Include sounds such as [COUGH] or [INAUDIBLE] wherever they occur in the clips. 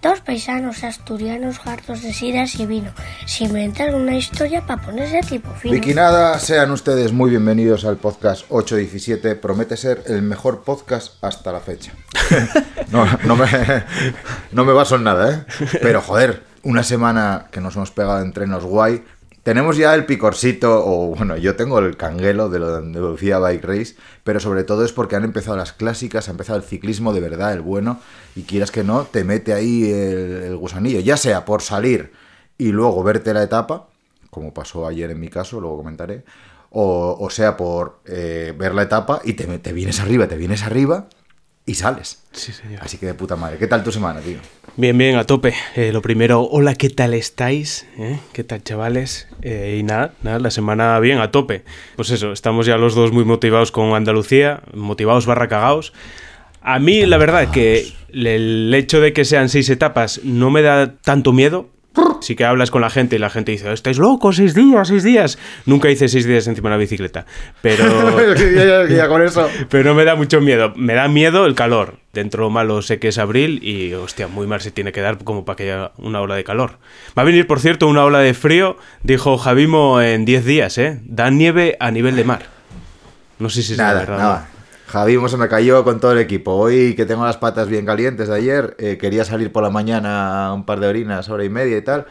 Dos paisanos asturianos hartos de sidas y vino se inventaron una historia para ponerse tipo fino. Vicky nada, sean ustedes muy bienvenidos al podcast 817. Promete ser el mejor podcast hasta la fecha. [LAUGHS] No, no, me, no me baso en nada, ¿eh? Pero joder, una semana que nos hemos pegado entre nos guay. Tenemos ya el picorcito, o bueno, yo tengo el canguelo de lo de Andalucía Bike Race, pero sobre todo es porque han empezado las clásicas, ha empezado el ciclismo de verdad, el bueno, y quieras que no, te mete ahí el, el gusanillo, ya sea por salir y luego verte la etapa, como pasó ayer en mi caso, luego comentaré, o, sea por eh, ver la etapa y te, te vienes arriba, te vienes arriba y sales. Sí, señor. Así que de puta madre. ¿Qué tal tu semana, tío? Bien, bien, a tope. Eh, lo primero, hola, ¿qué tal estáis? ¿Eh? ¿Qué tal, chavales? Eh, y nada, nada, la semana bien, a tope. Pues eso, estamos ya los dos muy motivados con Andalucía, motivados barra cagados. A mí, la verdad, que el hecho de que sean seis etapas no me da tanto miedo. Sí que hablas con la gente y la gente dice, estáis locos, seis días, seis días. Nunca hice seis días encima de una bicicleta. Pero... [LAUGHS] ya, ya- ya con eso. [LAUGHS] Pero no me da mucho miedo. Me da miedo el calor. Dentro lo malo sé que es abril y, hostia, muy mal se tiene que dar como para que haya una ola de calor. Va a venir, por cierto, una ola de frío, dijo Javimo en 10 días, ¿eh? Da nieve a nivel de mar. No sé si es la Nada, verdad. nada. Javi se me cayó con todo el equipo. Hoy que tengo las patas bien calientes de ayer, eh, quería salir por la mañana un par de orinas, hora y media y tal.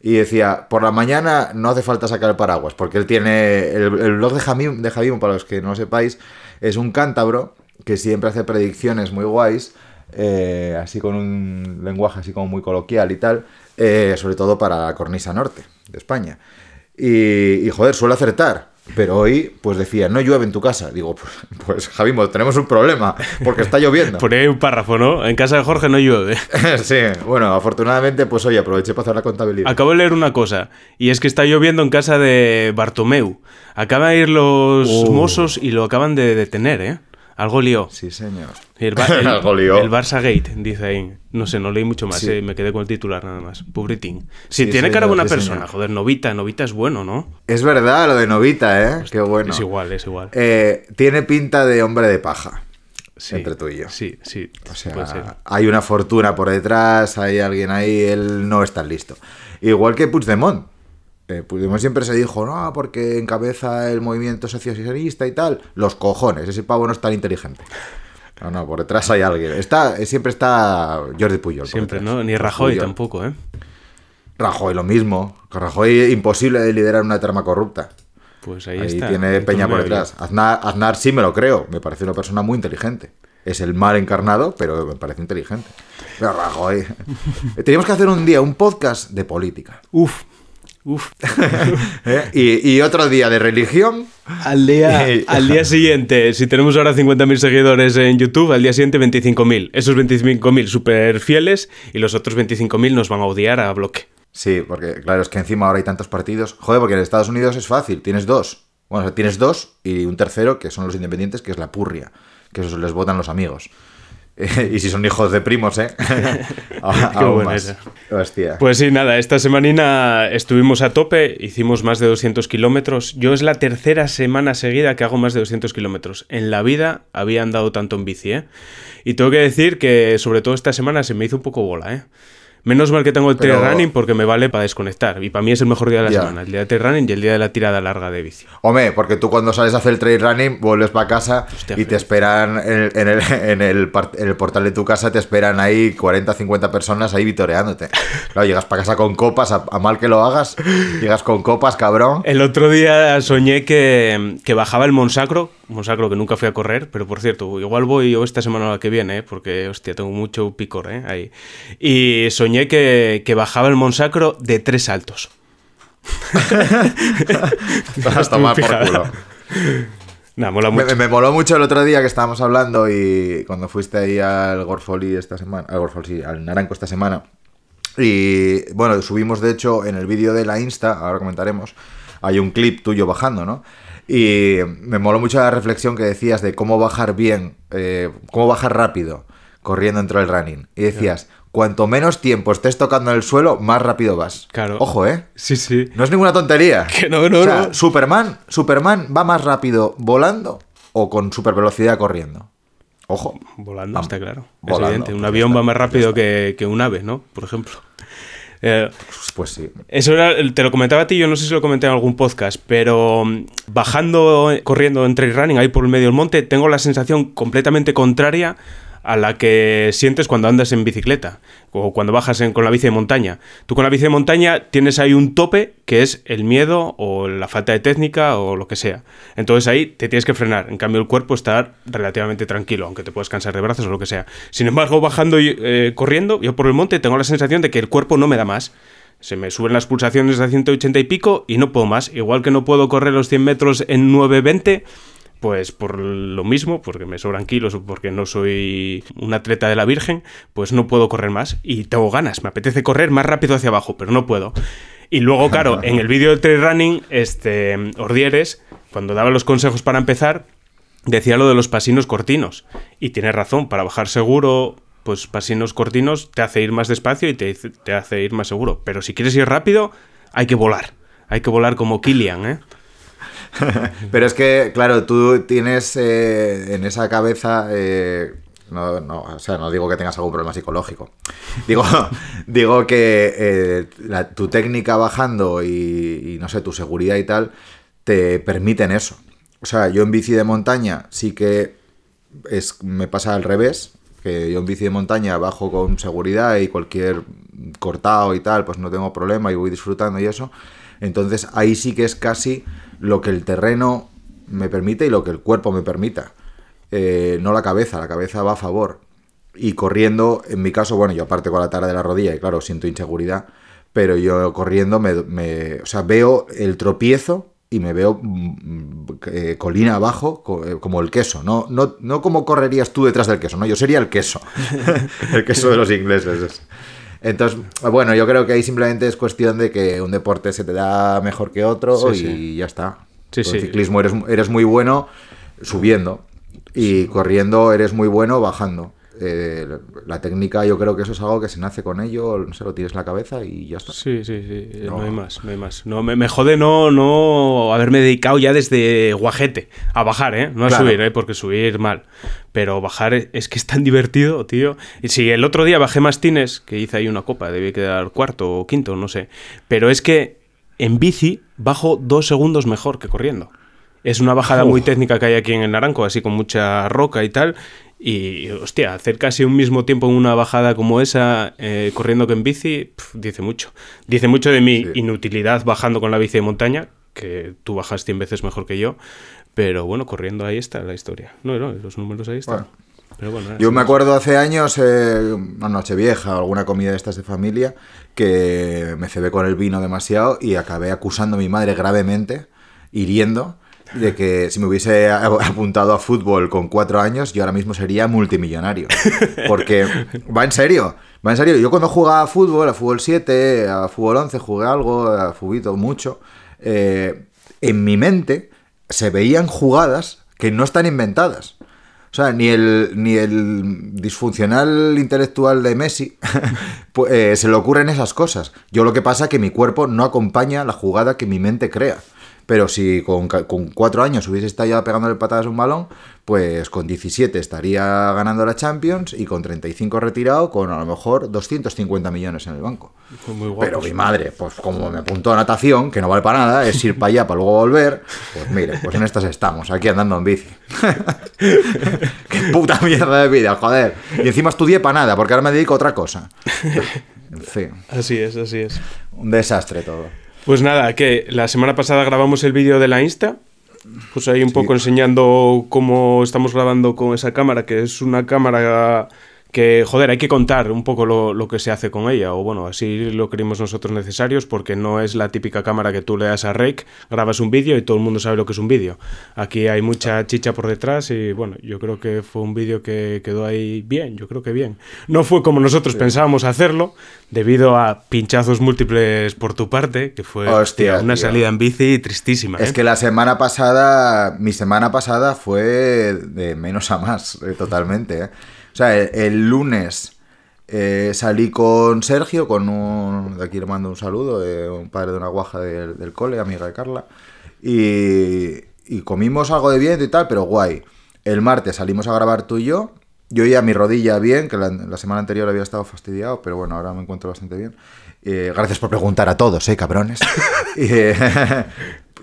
Y decía, por la mañana no hace falta sacar el paraguas, porque él tiene. El, el blog de Javim, de Javim, para los que no lo sepáis, es un cántabro que siempre hace predicciones muy guays, eh, así con un lenguaje así como muy coloquial y tal, eh, sobre todo para la cornisa norte de España. Y, y, joder, suele acertar. Pero hoy, pues decía, no llueve en tu casa. Digo, pues, pues Javimo, tenemos un problema, porque está lloviendo. [LAUGHS] Pone ahí un párrafo, ¿no? En casa de Jorge no llueve. [LAUGHS] sí, bueno, afortunadamente, pues hoy aproveché para hacer la contabilidad. Acabo de leer una cosa, y es que está lloviendo en casa de Bartomeu. Acaban de ir los Oh. mozos y lo acaban de detener, ¿eh? Algo lió. Sí, señor. El, Ba- el- [LAUGHS] Algo lió. el Barça Gate, dice ahí. No sé, no leí mucho más, Sí. eh, me quedé con el titular nada más. Pobritín. Sí, Sí, tiene cara buena persona, joder, Novita, Novita es bueno, ¿no? Es verdad lo de Novita, ¿eh? Qué bueno. Es igual, es igual. Eh, tiene pinta de hombre de paja. Sí, entre tú y yo. Sí, sí, O sea, puede ser. hay una fortuna por detrás, hay alguien ahí, él no está listo. Igual que Puigdemont. Eh, Puigdemont siempre se dijo, no, porque encabeza el movimiento socialista y tal. Los cojones, ese pavo no es tan inteligente. No, no, por detrás hay alguien. Está, eh, siempre está Jordi Puyol. Siempre. ¿no? Ni Rajoy Puyol. tampoco, ¿eh? Rajoy lo mismo. Rajoy imposible de liderar una trama corrupta. Pues ahí, Ahí, está. tiene Peña por detrás. Aznar, Aznar sí me lo creo. Me parece una persona muy inteligente. Es el mal encarnado, pero me parece inteligente. Pero Rajoy. [LAUGHS] Teníamos que hacer un día un podcast de política. Uf, uf. [LAUGHS] ¿eh? Y, y otro día de religión. Al día, Y- al día siguiente, si tenemos ahora 50.000 seguidores en YouTube, al día siguiente 25.000. Esos 25.000 súper fieles y los otros 25.000 nos van a odiar a bloque. Sí, porque claro, es que encima ahora hay tantos partidos. Joder, porque en Estados Unidos es fácil. Tienes dos. Bueno, o sea, tienes dos y un tercero, que son los independientes, que es la purria. Que esos les votan los amigos. [LAUGHS] Y si son hijos de primos, ¿eh? [LAUGHS] A- Qué aún más. Hostia. Pues sí, nada, esta semanina estuvimos a tope, hicimos más de 200 kilómetros. Yo es la tercera semana seguida que hago más de 200 kilómetros. En la vida había andado tanto en bici, ¿eh? Y tengo que decir que sobre todo esta semana se me hizo un poco bola, ¿eh? Menos mal que tengo el trail running porque me vale para desconectar. Y para mí es el mejor día de la Ya. semana, el día de trail running y el día de la tirada larga de bici. Hombre, porque tú cuando sales a hacer el trail running, vuelves para casa Hostia, y te esperan en el, en, el, en, el, en el portal de tu casa, te esperan ahí 40, 50 personas ahí vitoreándote. Claro, llegas para casa con copas, a, a mal que lo hagas, llegas con copas, cabrón. El otro día soñé que, que bajaba el Monsacro, Monsacro que nunca fui a correr, pero por cierto, igual voy yo esta semana o la que viene, ¿eh? porque hostia, tengo mucho picor ¿eh? ahí. Y soñé que, que bajaba el Monsacro de tres saltos. [LAUGHS] Vas a tomar por Fijada. culo. Nah, mola Me, mucho. me moló mucho el otro día que estábamos hablando y cuando fuiste ahí al Gorfoli esta semana, al Gorfoli, sí, al Naranco esta semana. Y bueno, subimos de hecho en el vídeo de la Insta, ahora comentaremos, hay un clip tuyo bajando, ¿no? Y me moló mucho la reflexión que decías de cómo bajar bien, eh, cómo bajar rápido corriendo dentro del running. Y decías, cuanto menos tiempo estés tocando el suelo, más rápido vas. Claro. Ojo, ¿eh? Sí, sí. No es ninguna tontería. [LAUGHS] Que no, no, O sea, no. Superman, Superman va más rápido volando o con super velocidad corriendo. Ojo. Volando, Vamos. está claro. Es evidente. Un pues avión está, va más rápido que, que un ave, ¿no? Por ejemplo. [LAUGHS] Eh, Pues sí. Eso era, te lo comentaba a ti, yo no sé si lo comenté en algún podcast, pero mm, bajando, corriendo en trail running ahí por el medio del monte, tengo la sensación completamente contraria a la que sientes cuando andas en bicicleta o cuando bajas en- con la bici de montaña. Tú con la bici de montaña tienes ahí un tope que es el miedo o la falta de técnica o lo que sea. Entonces ahí te tienes que frenar. En cambio el cuerpo está relativamente tranquilo, aunque te puedas cansar de brazos o lo que sea. Sin embargo, bajando y eh, corriendo, yo por el monte tengo la sensación de que el cuerpo no me da más. Se me suben las pulsaciones a 180 y pico y no puedo más. Igual que no puedo correr los 100 metros en 9.20, pues por lo mismo, porque me sobran kilos o porque no soy un atleta de la Virgen, pues no puedo correr más y tengo ganas. Me apetece correr más rápido hacia abajo, pero no puedo. Y luego, [LAUGHS] claro, en el vídeo de trail running, este, Ordieres, cuando daba los consejos para empezar, decía lo de los pasinos cortinos. Y tiene razón, para bajar seguro, pues pasinos cortinos te hace ir más despacio y te, te hace ir más seguro. Pero si quieres ir rápido, hay que volar. Hay que volar como Killian, ¿eh? [LAUGHS] Pero es que, claro, tú tienes eh, en esa cabeza. eh, no, no, o sea, no digo que tengas algún problema psicológico. Digo, [LAUGHS] digo que eh, tu técnica bajando y, y, no sé, tu seguridad y tal, te permiten eso. O sea, yo en bici de montaña sí que es, me pasa al revés. Que yo en bici de montaña bajo con seguridad y cualquier cortado y tal, pues no tengo problema y voy disfrutando y eso. Entonces ahí sí que es casi lo que el terreno me permite y lo que el cuerpo me permita. Eh, no la cabeza, la cabeza va a favor. Y corriendo, en mi caso, bueno, yo aparte con la tara de la rodilla, y claro, siento inseguridad, pero yo corriendo me, me- o sea, veo el tropiezo y me veo mm, eh, colina abajo eh, como el queso. No, no, no como correrías tú detrás del queso, no, yo sería el queso. [LAUGHS] [LAUGHS] el queso de los ingleses. Entonces, bueno, yo creo que ahí simplemente es cuestión de que un deporte se te da mejor que otro Sí, y sí. ya está. Sí, Con el ciclismo eres, eres muy bueno subiendo y corriendo eres muy bueno bajando. Eh, la técnica yo creo que eso es algo que se nace con ello, no sé, lo tienes en la cabeza y ya está. Sí, sí, sí. No, No. hay más, no hay más. No, me, me jode no, no haberme dedicado ya desde guajete a bajar, ¿eh? No a Claro. subir, ¿eh? Porque subir mal. Pero bajar es, es que es tan divertido, tío. Y si el otro día bajé Mastines, que hice ahí una copa, debí quedar cuarto o quinto, no sé. Pero es que en bici bajo dos segundos mejor que corriendo. Es una bajada muy técnica que hay aquí en el Naranco, así con mucha roca y tal. Y, hostia, hacer casi un mismo tiempo en una bajada como esa, eh, corriendo que en bici, pf, dice mucho. Dice mucho de mi Sí. inutilidad bajando con la bici de montaña, que tú bajas 100 veces mejor que yo. Pero bueno, corriendo ahí está la historia. No, no, los números ahí están. Bueno. Pero bueno, nada, Yo me acuerdo hace años, eh, una noche vieja, alguna comida de estas de familia, que me cebé con el vino demasiado y acabé acusando a mi madre gravemente, hiriendo, de que si me hubiese apuntado a fútbol con cuatro años, yo ahora mismo sería multimillonario. [LAUGHS] Porque va en serio, va en serio. Yo cuando jugaba a fútbol, a fútbol 7, a fútbol 11, jugué algo, a fubito mucho, eh, en mi mente se veían jugadas que no están inventadas. O sea, ni el, ni el disfuncional intelectual de Messi [LAUGHS] pues, eh, se le ocurren esas cosas. Yo lo que pasa es que mi cuerpo no acompaña la jugada que mi mente crea. Pero si con, con cuatro años hubiese estado ya pegándole patadas a un balón, pues con 17 estaría ganando la Champions y con 35 retirado con a lo mejor 250 millones en el banco. Muy guapo. Pero mi madre, pues como me apuntó a natación, que no vale para nada, es ir para allá para luego volver, pues mire, pues en estas estamos, aquí andando en bici. [LAUGHS] Qué puta mierda de vida, joder. Y encima estudié para nada, porque ahora me dedico a otra cosa. En fin, Así es, así es. un desastre todo. Pues nada, que la semana pasada grabamos el vídeo de la Insta. Pues ahí un poco enseñando cómo estamos grabando con esa cámara, que es una cámara que, joder, hay que contar un poco lo, lo, que se hace con ella, o bueno, así lo creímos nosotros necesarios, porque no es la típica cámara que tú le das a Rake, grabas un vídeo y todo el mundo sabe lo que es un vídeo. Aquí hay mucha chicha por detrás y bueno, yo creo que fue un vídeo que quedó ahí bien, yo creo que bien. No fue como nosotros sí. pensábamos hacerlo, debido a pinchazos múltiples por tu parte, que fue Hostia, hostia, una tío. salida en bici tristísima. Es ¿eh? que la semana pasada, mi semana pasada fue de menos a más, eh, totalmente. ¿eh? O sea, el, el lunes eh, salí con Sergio, con un. De aquí le mando un saludo, eh, un padre de una guaja del, del cole, amiga de Carla. Y, y comimos algo de viento y tal, pero guay. El martes salimos a grabar tú y yo. Yo ya mi rodilla bien, que la, la semana anterior había estado fastidiado, pero bueno, ahora me encuentro bastante bien. Eh, gracias por preguntar a todos, eh, cabrones. [LAUGHS] y, eh,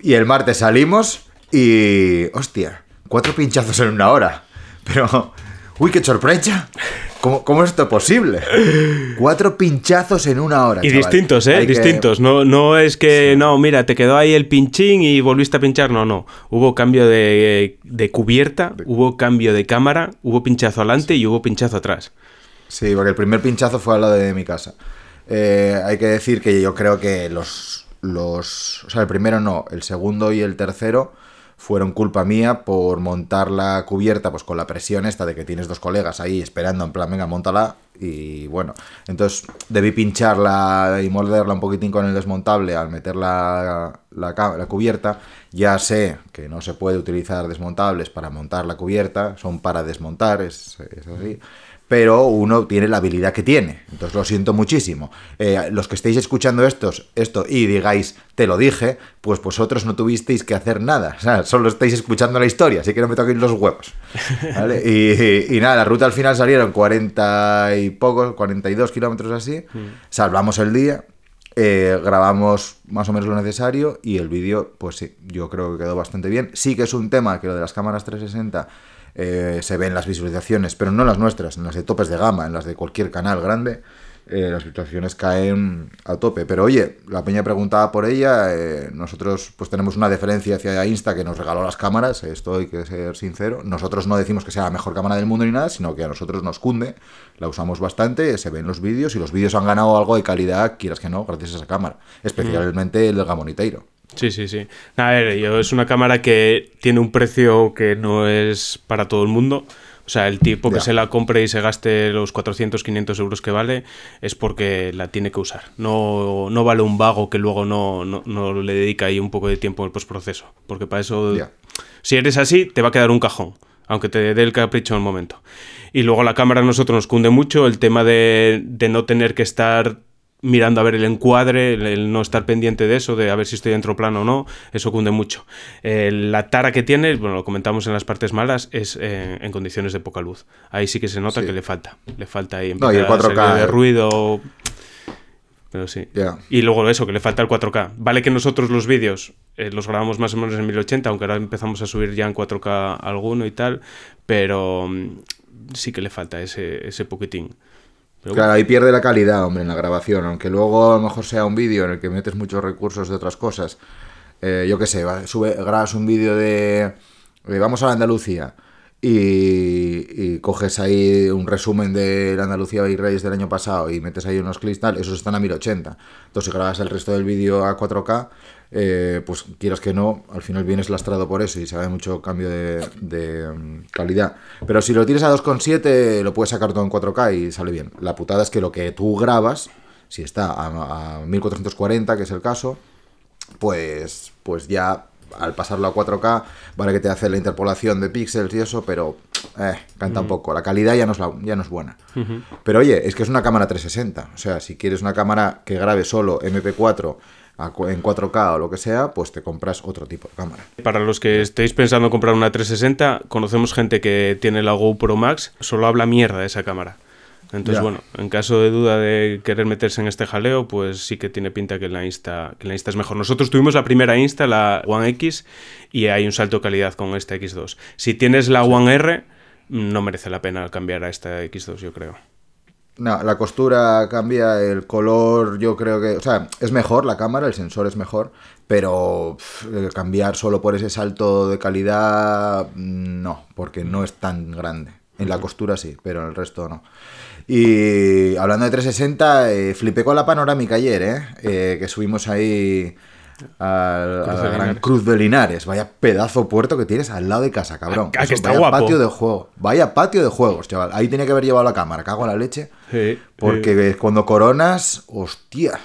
y el martes salimos y. Hostia, cuatro pinchazos en una hora. Pero. ¡Uy, qué sorpresa! ¿Cómo, ¿Cómo, es esto posible? Cuatro pinchazos en una hora. Y chaval. distintos, ¿eh? Hay distintos. Que... No, no es que, sí. no, mira, te quedó ahí el pinchín y volviste a pinchar. No, no. Hubo cambio de, de cubierta, de... hubo cambio de cámara, hubo pinchazo adelante sí. y hubo pinchazo atrás. Sí, porque el primer pinchazo fue al lado de mi casa. Eh, hay que decir que yo creo que los, los. O sea, el primero no, el segundo y el tercero fueron culpa mía por montar la cubierta pues con la presión esta de que tienes dos colegas ahí esperando en plan, venga, montala y bueno, entonces debí pincharla y morderla un poquitín con el desmontable al meter la, la, la, cubierta. Ya sé que no se puede utilizar desmontables para montar la cubierta, son para desmontar, es, es así pero uno tiene la habilidad que tiene. Entonces lo siento muchísimo. Eh, los que estéis escuchando estos, esto y digáis, te lo dije, pues vosotros no tuvisteis que hacer nada. O sea, solo estáis escuchando la historia, así que no me toquéis los huevos. ¿vale? Y, [LAUGHS] y, y, nada, la ruta al final salieron 40 y pocos, 42 kilómetros así. Mm. Salvamos el día. Eh, grabamos más o menos lo necesario y el vídeo, pues sí, yo creo que quedó bastante bien. Sí que es un tema que lo de las cámaras 360 eh, se ven las visualizaciones, pero no las nuestras, en las de topes de gama, en las de cualquier canal grande, eh, las visualizaciones caen a tope. Pero oye, la peña preguntaba por ella, eh, nosotros pues tenemos una deferencia hacia Insta que nos regaló las cámaras, esto hay que ser sincero. Nosotros no decimos que sea la mejor cámara del mundo ni nada, sino que a nosotros nos cunde, la usamos bastante, se ven los vídeos y los vídeos han ganado algo de calidad, quieras que no, gracias a esa cámara, especialmente el del Gamoniteiro. Sí, sí, sí. A ver, yo, es una cámara que tiene un precio que no es para todo el mundo. O sea, el tipo que se la compre y se gaste los 400, 500 euros que vale es porque la tiene que usar. No, no vale un vago que luego no, no, no, le dedica ahí un poco de tiempo el postproceso. Porque para eso, si eres así, te va a quedar un cajón. Aunque te dé el capricho en el momento. Y luego la cámara a nosotros nos cunde mucho el tema de, de no tener que estar mirando a ver el encuadre, el, el, no estar pendiente de eso, de a ver si estoy dentro plano o no, eso cunde mucho. Eh, la tara que tiene, bueno, lo comentamos en las partes malas, es eh, en condiciones de poca luz. Ahí sí que se nota sí. que le falta, le falta ahí no, y el 4K, de ruido. Pero sí. Yeah. Y luego eso, que le falta el 4K. Vale que nosotros los vídeos eh, los grabamos más o menos en 1080, aunque ahora empezamos a subir ya en 4K alguno y tal, pero um, sí que le falta ese, ese poquitín. Pero claro, ahí pierde la calidad, hombre, en la grabación. Aunque luego a lo mejor sea un vídeo en el que metes muchos recursos de otras cosas. Eh, yo qué sé, sube, grabas un vídeo de, de, Vamos a la Andalucía y, y, coges ahí un resumen de la Andalucía y Reyes del año pasado y metes ahí unos clips, tal, esos están a 1080. Entonces, si grabas el resto del vídeo a 4K, eh, pues quieras que no, al final vienes lastrado por eso y se ve mucho cambio de, de um, calidad. Pero si lo tienes a 2,7 lo puedes sacar todo en 4K y sale bien. La putada es que lo que tú grabas, si está a, a 1440, que es el caso, pues, pues ya al pasarlo a 4K, vale que te hace la interpolación de píxeles y eso, pero eh, canta uh -huh. un poco. La calidad ya no es, la, ya no es buena. Uh -huh. Pero oye, es que es una cámara 360. O sea, si quieres una cámara que grabe solo MP4 en 4K o lo que sea, pues te compras otro tipo de cámara. Para los que estéis pensando en comprar una 360, conocemos gente que tiene la GoPro Max, solo habla mierda de esa cámara. Entonces, ya. bueno, en caso de duda de querer meterse en este jaleo, pues sí que tiene pinta que la Insta, que la Insta es mejor. Nosotros tuvimos la primera Insta, la One X, y hay un salto de calidad con esta X2. Si tienes la. One R, no merece la pena cambiar a esta X2, yo creo. No, la costura cambia, el color yo creo que... O sea, es mejor la cámara, el sensor es mejor, pero pff, cambiar solo por ese salto de calidad, no, porque no es tan grande. En la costura sí, pero en el resto no. Y hablando de 360, eh, flipé con la panorámica ayer, ¿eh? Eh, que subimos ahí al, Cruz a la Gran Linares. Cruz de Linares. Vaya pedazo puerto que tienes al lado de casa, cabrón. Ah, que Eso, está vaya guapo. patio de juego. Vaya patio de juegos, chaval. Ahí tenía que haber llevado la cámara, cago en la leche. Sí, Porque cuando coronas, hostia.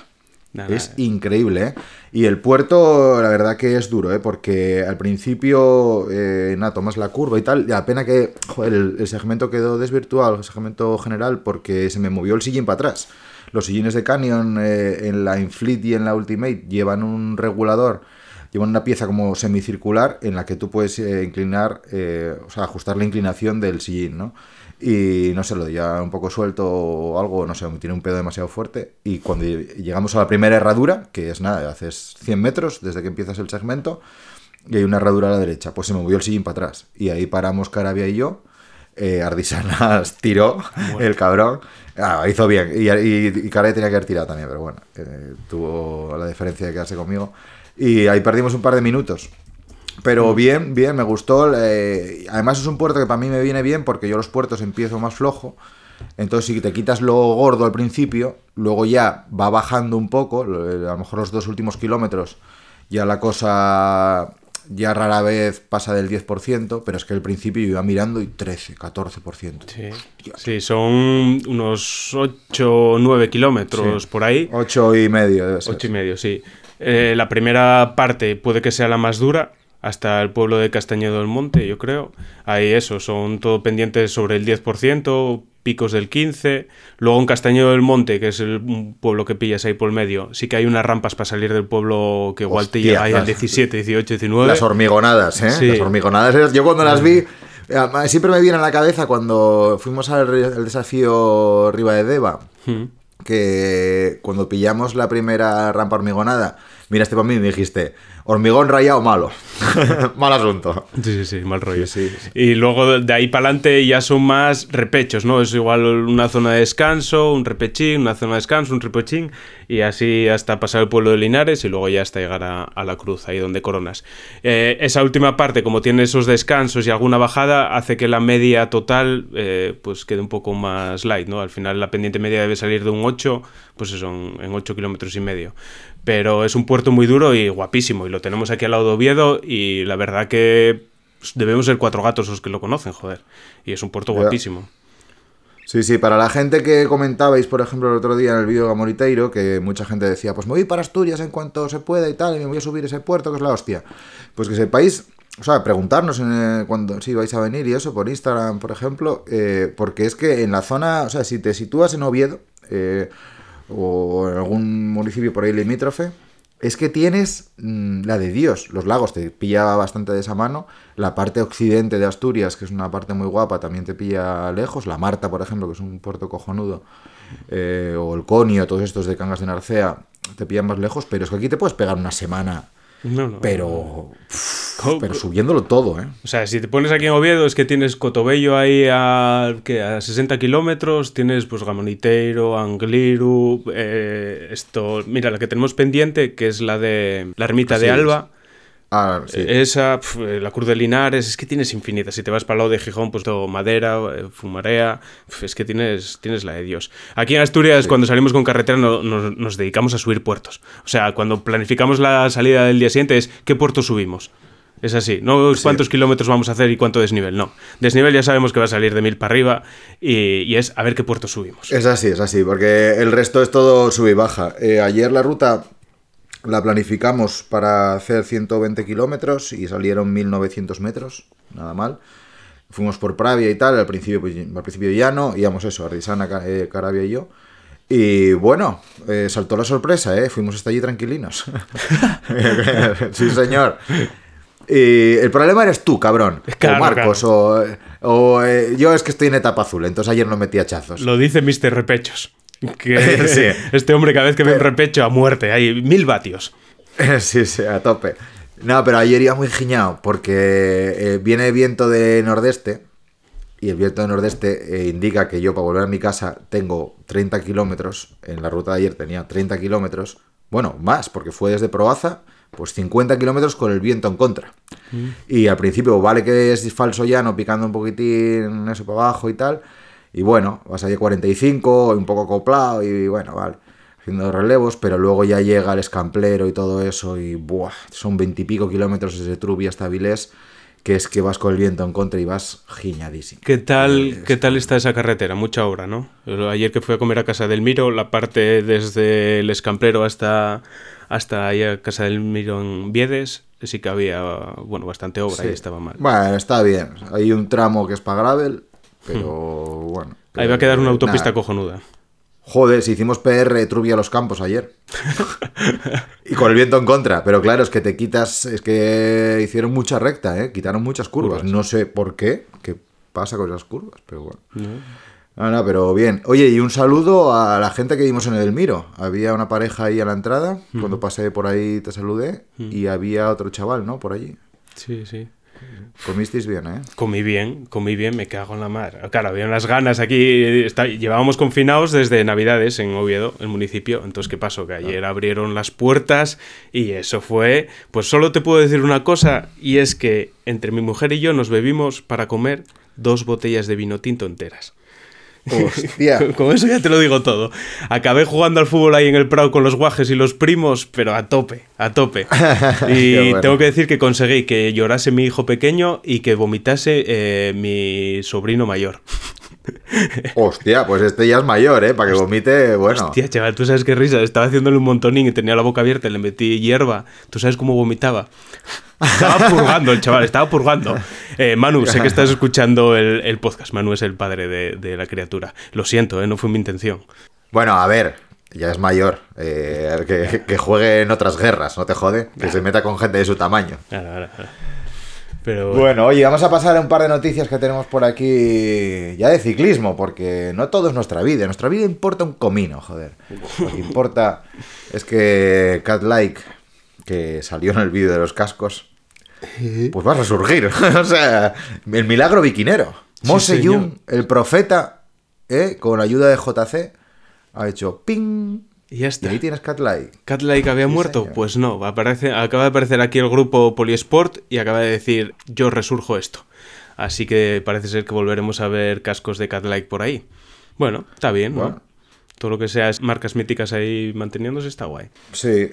Nada, es increíble, ¿eh? Y el puerto, la verdad que es duro, ¿eh? Porque al principio, eh, nada, tomas la curva y tal. Y la pena que, joder, el, el segmento quedó desvirtuado, el segmento general, porque se me movió el sillín para atrás. Los sillines de Canyon eh, en la Infleet y en la Ultimate llevan un regulador, llevan una pieza como semicircular en la que tú puedes eh, inclinar, eh, o sea, ajustar la inclinación del sillín, ¿no? Y no sé, lo ya un poco suelto o algo, no sé, tiene un pedo demasiado fuerte. Y cuando llegamos a la primera herradura, que es nada, haces 100 metros desde que empiezas el segmento, y hay una herradura a la derecha, pues se movió el sillín para atrás. Y ahí paramos Carabia y yo. Eh, Ardisanas [LAUGHS] tiró, el cabrón. Ah, hizo bien. Y, y, y Carabia tenía que haber tirado también, pero bueno, eh, tuvo la diferencia de quedarse conmigo. Y ahí perdimos un par de minutos. Pero bien, bien, me gustó. eh, además es un puerto que para mí me viene bien porque yo los puertos empiezo más flojo. Entonces si te quitas lo gordo al principio, luego ya va bajando un poco, eh, a lo mejor los dos últimos kilómetros, ya la cosa ya rara vez pasa del 10%, pero es que al principio yo iba mirando y 13, 14%. Sí. Sí, son unos 8 o 9 kilómetros Sí. por ahí. 8 y medio debe ser. Ocho y medio, sí. Eh, la primera parte puede que sea la más dura, hasta el pueblo de Castañedo del Monte, yo creo. Ahí eso, son todo pendientes sobre el 10%, picos del 15%. Luego en Castañedo del Monte, que es el pueblo que pillas ahí por el medio, sí que hay unas rampas para salir del pueblo que igual te llega ahí al las- 17, 18, 19. Las hormigonadas, ¿eh? Sí. Las hormigonadas. Yo cuando las vi, eh, siempre me viene a la cabeza cuando fuimos al desafío Riva de Deva, Mm. que cuando pillamos la primera rampa hormigonada, miraste para mí y me dijiste, hormigón rayado malo. [LAUGHS] Mal asunto. Sí, sí, sí, mal rollo. Sí, sí, sí. Y luego de ahí para adelante ya son más repechos, ¿no? Es igual una zona de descanso, un repechín, una zona de descanso, un repechín, y así hasta pasar el pueblo de Linares y luego ya hasta llegar a, a la cruz, ahí donde coronas. Eh, esa última parte, como tiene esos descansos y alguna bajada, hace que la media total eh, pues quede un poco más light, ¿no? Al final la pendiente media debe salir de un 8, pues eso, en en 8 kilómetros y medio. Pero es un puerto muy duro y guapísimo, y lo tenemos aquí al lado de Oviedo, y la verdad que pues, debemos ser cuatro gatos los que lo conocen, joder. Y es un puerto guapísimo. Sí, sí, para la gente que comentabais, por ejemplo, el otro día en el vídeo de Gamoriteiro, que mucha gente decía, pues me voy para Asturias en cuanto se pueda y tal, y me voy a subir ese puerto, que es la hostia. Pues que sepáis, o sea, preguntarnos en, cuando si vais a venir y eso, por Instagram, por ejemplo, eh, porque es que en la zona, o sea, si te sitúas en Oviedo, eh, o en algún municipio por ahí limítrofe, es que tienes mm, la de Dios. Los lagos te pilla bastante de esa mano. La parte occidente de Asturias, que es una parte muy guapa, también te pilla lejos. La Marta, por ejemplo, que es un puerto cojonudo. eh, o el Conio, todos estos de Cangas de Narcea, te pillan más lejos. Pero es que aquí te puedes pegar una semana, No, no. pero, pero subiéndolo todo, ¿eh? O sea, si te pones aquí en Oviedo es que tienes Cotobello ahí a, ¿qué? a 60 kilómetros, tienes pues Gamoniteiro, Angliru, eh, esto, mira, la que tenemos pendiente, que es la de la ermita de Alba, Ah, sí. esa, pf, eh, la Cruz de Linares, es que tienes infinitas. Si te vas para el lado de Gijón, pues todo Madera, eh, Fumarea, pf, es que tienes, tienes la de Dios. Aquí en Asturias, cuando salimos con carretera, no- nos, nos dedicamos a subir puertos. O sea, cuando planificamos la salida del día siguiente es ¿qué puerto subimos? Es así, no cuántos kilómetros vamos a hacer y cuánto desnivel, no. Desnivel ya sabemos que va a salir de mil para arriba y, y es a ver qué puerto subimos. Es así, es así, porque el resto es todo sub y baja. Eh, ayer la ruta la planificamos para hacer 120 kilómetros y salieron 1900 metros, nada mal. Fuimos por Pravia y tal, al principio, pues, al principio llano, íbamos eso, Ardisana, eh, Carabia y yo. Y bueno, eh, saltó la sorpresa, ¿eh? Fuimos hasta allí tranquilinos. [LAUGHS] sí, señor. Y el problema eres tú, cabrón. Claro, o Marcos, o, o, eh, yo es que estoy en etapa azul, entonces ayer no metí hachazos. Lo dice Mr. Repechos. Que [LAUGHS] Sí. este hombre cada vez que ve un repecho a muerte, hay mil vatios. [LAUGHS] Sí, sí, a tope. No, pero ayer iba muy giñado porque eh, viene viento de nordeste y el viento de nordeste eh, indica que yo para volver a mi casa tengo 30 kilómetros. En la ruta de ayer tenía 30 kilómetros. Bueno, más, porque fue desde Proaza, pues 50 kilómetros con el viento en contra. Mm. Y al principio vale que es falso llano, picando un poquitín eso para abajo y tal. Y bueno, vas allí a 45, un poco acoplado y bueno, vale. Haciendo relevos, pero luego ya llega el escamplero y todo eso y buah, son 20 y pico kilómetros desde Trubia hasta Vilés, que es que vas con el viento en contra y vas giñadísimo. ¿Qué tal, ¿Qué tal está esa carretera? Mucha obra, ¿no? Ayer que fui a comer a Casa del Miro, la parte desde el Escamplero hasta, hasta ahí a Casa del Miro en Viedes, sí que había, bueno, bastante obra Sí. y estaba mal. Bueno, está bien. Hay un tramo que es para gravel, pero bueno. Ahí va a quedar una eh, autopista nada. cojonuda. Joder, si hicimos PR Trubia los Campos ayer. [LAUGHS] y con el viento en contra. Pero claro, es que te quitas. Es que hicieron mucha recta, ¿eh? Quitaron muchas curvas. Curvas. No sé por qué. ¿Qué pasa con esas curvas? Pero bueno. No, no, pero bien. Oye, y un saludo a la gente que vimos en el Miro. Había una pareja ahí a la entrada. Cuando pasé por ahí te saludé. Y había otro chaval, ¿no? Por allí. Sí, sí. Comisteis bien, ¿eh? Comí bien, comí bien, me cago en la mar. Claro, había unas ganas aquí. está- llevábamos confinados desde Navidades en Oviedo, el municipio. Entonces, ¿qué pasó? Que ayer abrieron las puertas y eso fue. Pues solo te puedo decir una cosa, y es que entre mi mujer y yo nos bebimos para comer dos botellas de vino tinto enteras. Hostia. Con- Con eso ya te lo digo todo. Acabé jugando al fútbol ahí en el Prado con los guajes y los primos, pero a tope, a tope. [LAUGHS] Y bueno. tengo que decir que conseguí que llorase mi hijo pequeño y que vomitase eh, mi sobrino mayor. Hostia, pues este ya es mayor, ¿eh? Para que vomite, bueno. Hostia, chaval, tú sabes qué risa. Estaba haciéndole un montonín y tenía la boca abierta y le metí hierba. ¿Tú sabes cómo vomitaba? Estaba purgando el chaval, estaba purgando. Eh, Manu, sé que estás escuchando el, el podcast. Manu es el padre de, de la criatura. Lo siento, eh, no fue mi intención. Bueno, a ver, ya es mayor. eh, que, que juegue en otras guerras, no te jode. Que se meta con gente de su tamaño. Ahora, ahora, ahora. Pero Bueno, oye, vamos a pasar a un par de noticias que tenemos por aquí ya de ciclismo, porque no todo es nuestra vida. Nuestra vida importa un comino, joder. Lo que importa es que Cat Like, que salió en el vídeo de los cascos, pues va a resurgir. [LAUGHS] o sea, el milagro biquinero. Sí, Mose señor. Jung, el profeta, ¿eh? con ayuda de JC, ha hecho ping. Y ya Y está. ahí tienes Cat Like. ¿Cat Like había muerto? señor. Pues no, aparece, acaba de aparecer aquí el grupo Polisport y acaba de decir yo resurjo esto. Así que parece ser que volveremos a ver cascos de Cat Like por ahí. Bueno, está bien, ¿no? Todo lo que sea marcas míticas ahí manteniéndose está guay. Sí.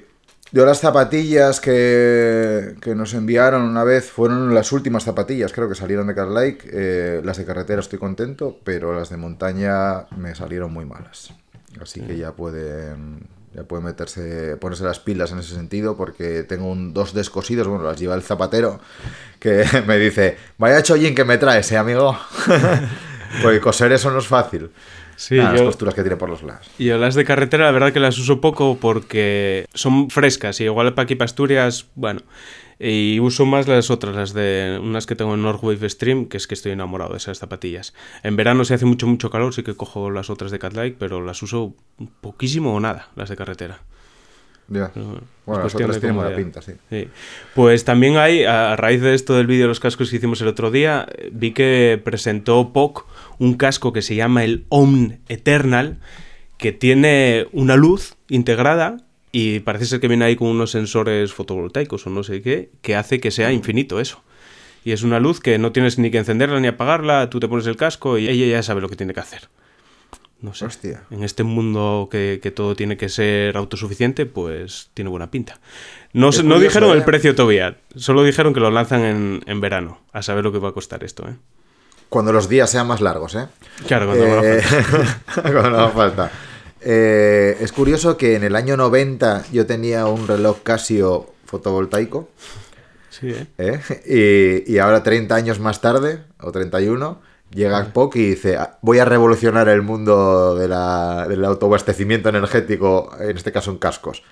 Yo las zapatillas que, que nos enviaron una vez fueron las últimas zapatillas, creo que salieron de Cat Like. Eh, las de carretera estoy contento, pero las de montaña me salieron muy malas. Así que ya pueden, ya pueden meterse, ponerse las pilas en ese sentido, porque tengo un, dos descosidos, bueno, las lleva el zapatero, que [LAUGHS] me dice, vaya chollín que me traes, eh, amigo. [LAUGHS] porque coser eso no es fácil. Sí, Nada, las costuras que tiene por los lados. Y las de carretera, la verdad que las uso poco porque son frescas y igual para aquí para Asturias, bueno. Y uso más las otras, las de unas que tengo en Northwave Stream, que es que estoy enamorado de esas zapatillas. En verano si hace mucho, mucho calor, sí que cojo las otras de Catlike, pero las uso poquísimo o nada, las de carretera. Ya. Bueno, las otras tienen buena pinta, sí. Sí. Pues también hay, a raíz de esto del vídeo de los cascos que hicimos el otro día, vi que presentó POC un casco que se llama el Omn Eternal, que tiene una luz integrada y parece ser que viene ahí con unos sensores fotovoltaicos o no sé qué, que hace que sea infinito eso. Y es una luz que no tienes ni que encenderla ni apagarla, tú te pones el casco y ella ya sabe lo que tiene que hacer. No sé. Hostia. En este mundo que, que todo tiene que ser autosuficiente, pues tiene buena pinta. No, Es no dijeron el ¿eh? precio todavía, solo dijeron que lo lanzan en, en verano. A saber lo que va a costar esto, ¿eh? Cuando los días sean más largos, ¿eh? Claro, cuando no haga Eh, [LAUGHS] cuando no haga falta. Eh, es curioso que en el año 90 yo tenía un reloj Casio fotovoltaico. Sí, ¿eh? ¿eh? Y, y ahora 30 años más tarde, o 31, llega POC y dice, "Ah, voy a revolucionar el mundo de la- del autoabastecimiento energético, en este caso en cascos.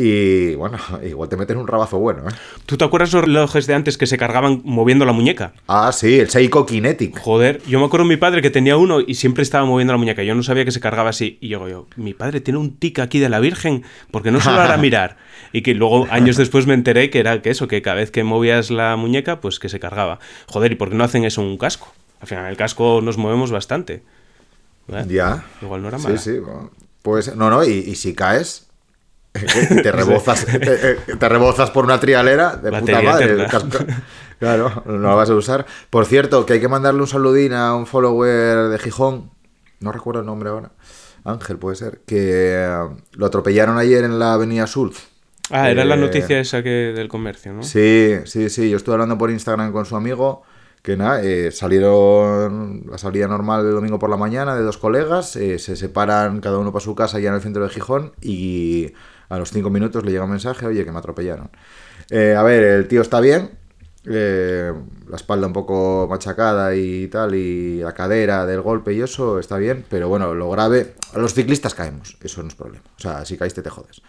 Y bueno, igual te meten un rabazo bueno, ¿eh? ¿Tú te acuerdas los relojes de antes que se cargaban moviendo la muñeca? Ah, sí, el Seiko Kinetic. Joder, yo me acuerdo de mi padre que tenía uno y siempre estaba moviendo la muñeca. Yo no sabía que se cargaba así. Y yo, yo mi padre tiene un tic aquí de la Virgen, porque no se lo hará [LAUGHS] mirar. Y que luego, años después, me enteré que era que eso, que cada vez que movías la muñeca, pues que se cargaba. Joder, ¿y por qué no hacen eso en un casco? Al final, en el casco nos movemos bastante. ¿Eh? Ya. Igual no era Sí, mala. sí. bueno, Pues no, no, y, y si caes, [LAUGHS] te rebozas, te, te rebozas por una trialera de Batería puta madre. casco- Claro, no la vas a usar. Por cierto, que hay que mandarle un saludín a un follower de Gijón, no recuerdo el nombre ahora, Ángel puede ser, que eh, lo atropellaron ayer en la avenida Sulz. Ah, era la Eh, noticia esa que del comercio, ¿no? Sí, sí, sí. Yo estuve hablando por Instagram con su amigo. Que nada, eh, salieron la salida normal el domingo por la mañana de dos colegas. eh, se separan cada uno para su casa ya en el centro de Gijón. Y a los cinco minutos le llega un mensaje: Oye, que me atropellaron. Eh, a ver, el tío está bien. eh, la espalda un poco machacada y tal. Y la cadera del golpe y eso está bien. Pero bueno, lo grave. Los ciclistas caemos. Eso no es problema. O sea, si caíste, te jodes.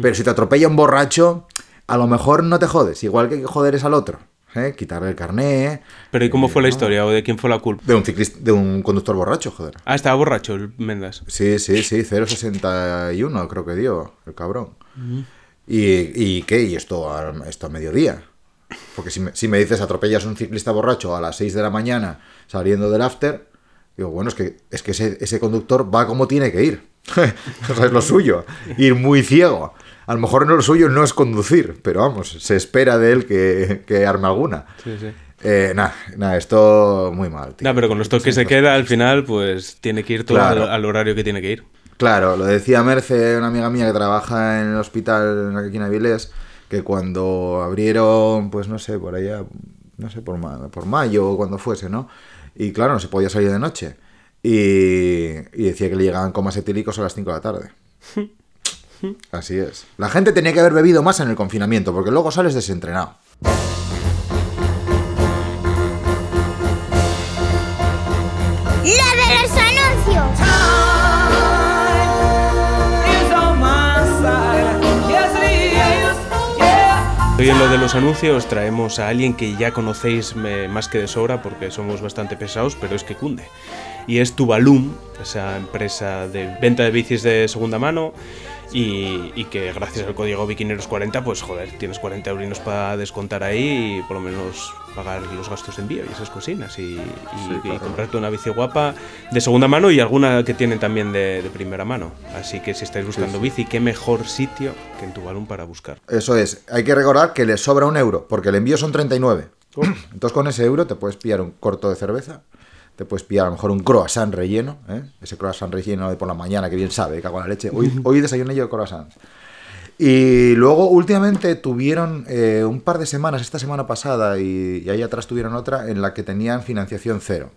Pero si te atropella un borracho, a lo mejor no te jodes. Igual que joder es al otro. ¿Eh? Quitarle el carné. Pero ¿y cómo fue la historia o de quién fue la culpa? De un ciclista, de un conductor borracho, joder. Ah, estaba borracho el Mendas. Sí, sí, sí, 0,61 creo que dio el cabrón. ¿Y, ¿Y qué? ¿Y esto a, esto a mediodía? Porque si me, si me dices atropellas a un ciclista borracho a las 6 de la mañana saliendo del after, digo, bueno, es que, es que ese, ese conductor va como tiene que ir. [LAUGHS] o sea, es lo suyo. Ir muy ciego. A lo mejor no lo suyo no es conducir, pero vamos, se espera de él que, que arme alguna. Sí, sí. Eh, nada, nada, esto muy mal. tío. No, pero con los toques se queda, al final, pues tiene que ir todo Claro. al, al horario que tiene que ir. Claro, lo decía Merce, una amiga mía que trabaja en el hospital aquí en Avilés, que cuando abrieron, pues no sé, por allá, no sé, por, ma- por mayo o cuando fuese, ¿no? Y claro, no se podía salir de noche. Y, y decía que le llegaban comas etílicos a las 5 de la tarde. [LAUGHS] Así es. La gente tenía que haber bebido más en el confinamiento, porque luego sales desentrenado. Hoy en lo de los anuncios traemos a alguien que ya conocéis eh, más que de sobra porque somos bastante pesados, pero es que cunde. Y es Tubalum, esa empresa de venta de bicis de segunda mano y, y que gracias al código Bikineros40, pues joder, tienes 40 eurinos para descontar ahí y por lo menos pagar los gastos de envío y esas cosinas y, y- y comprarte una bici guapa de segunda mano y alguna que tienen también de, de primera mano. Así que si estáis buscando bici, qué mejor sitio que en Tubalum para buscar. Eso es. Hay que recordar que les sobra un euro, porque el envío son 39. Entonces con ese euro te puedes pillar un corto de cerveza, te puedes pillar a lo mejor un croissant relleno, ¿eh? ese croissant relleno de por la mañana, que bien sabe, cago en la leche. Hoy, [LAUGHS] hoy desayuné yo croissant. Y luego últimamente tuvieron eh, un par de semanas, esta semana pasada y, y ahí atrás tuvieron otra, en la que tenían financiación cero.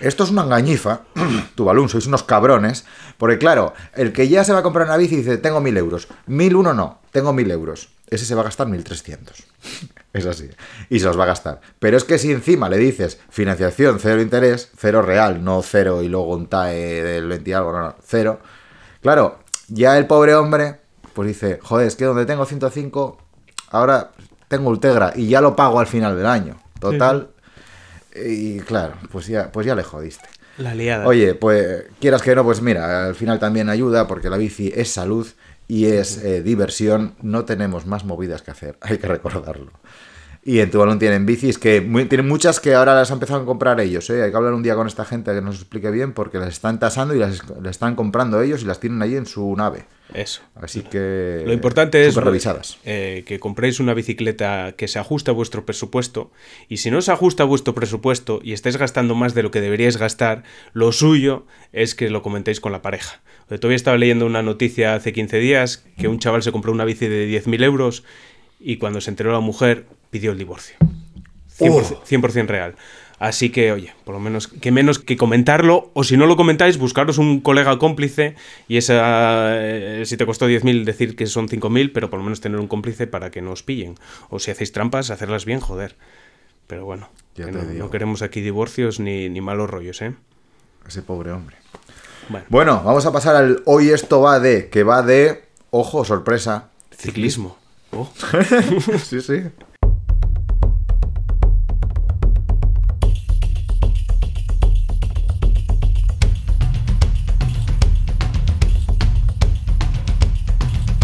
Esto es una engañifa, [CLEARS THROAT] Tubalún, sois unos cabrones, porque claro, el que ya se va a comprar una bici dice, tengo mil euros, mil uno no, tengo mil euros, ese se va a gastar 1300. Es así, y se los va a gastar. Pero es que si encima le dices financiación, cero interés, cero real, no cero y luego un TAE del 20 y algo, no, no, cero. Claro, ya el pobre hombre, pues dice, joder, es que donde tengo 105, ahora tengo Ultegra y ya lo pago al final del año. Total. Y claro, pues ya, pues ya le jodiste. La liada. Oye, pues quieras que no, pues mira, al final también ayuda porque la bici es salud y es eh, diversión. No tenemos más movidas que hacer, [LAUGHS] hay que recordarlo. Y en Tubalón tienen bicis que muy- tienen muchas que ahora las han empezado a comprar ellos. ¿eh? Hay que hablar un día con esta gente que nos explique bien porque las están tasando y las, las están comprando ellos y las tienen ahí en su nave. Eso. Así que. Lo importante es revisadas. eh, que compréis una bicicleta que se ajuste a vuestro presupuesto. Y si no se ajusta a vuestro presupuesto y estáis gastando más de lo que deberíais gastar, lo suyo es que lo comentéis con la pareja. Todavía estaba leyendo una noticia hace 15 días que un chaval se compró una bici de 10.000 euros y cuando se enteró la mujer pidió el divorcio. 100%, 100% real. Así que, oye, por lo menos, que menos que comentarlo, o si no lo comentáis, buscaros un colega cómplice y esa, eh, si te costó 10.000, decir que son 5.000, pero por lo menos tener un cómplice para que no os pillen. O si hacéis trampas, hacerlas bien, joder. Pero bueno, que no, no queremos aquí divorcios ni, ni malos rollos, ¿eh? Ese pobre hombre. Bueno, Bueno, vamos a pasar al hoy esto va de, que va de, ojo, sorpresa. ciclismo. Oh. [LAUGHS] sí, sí.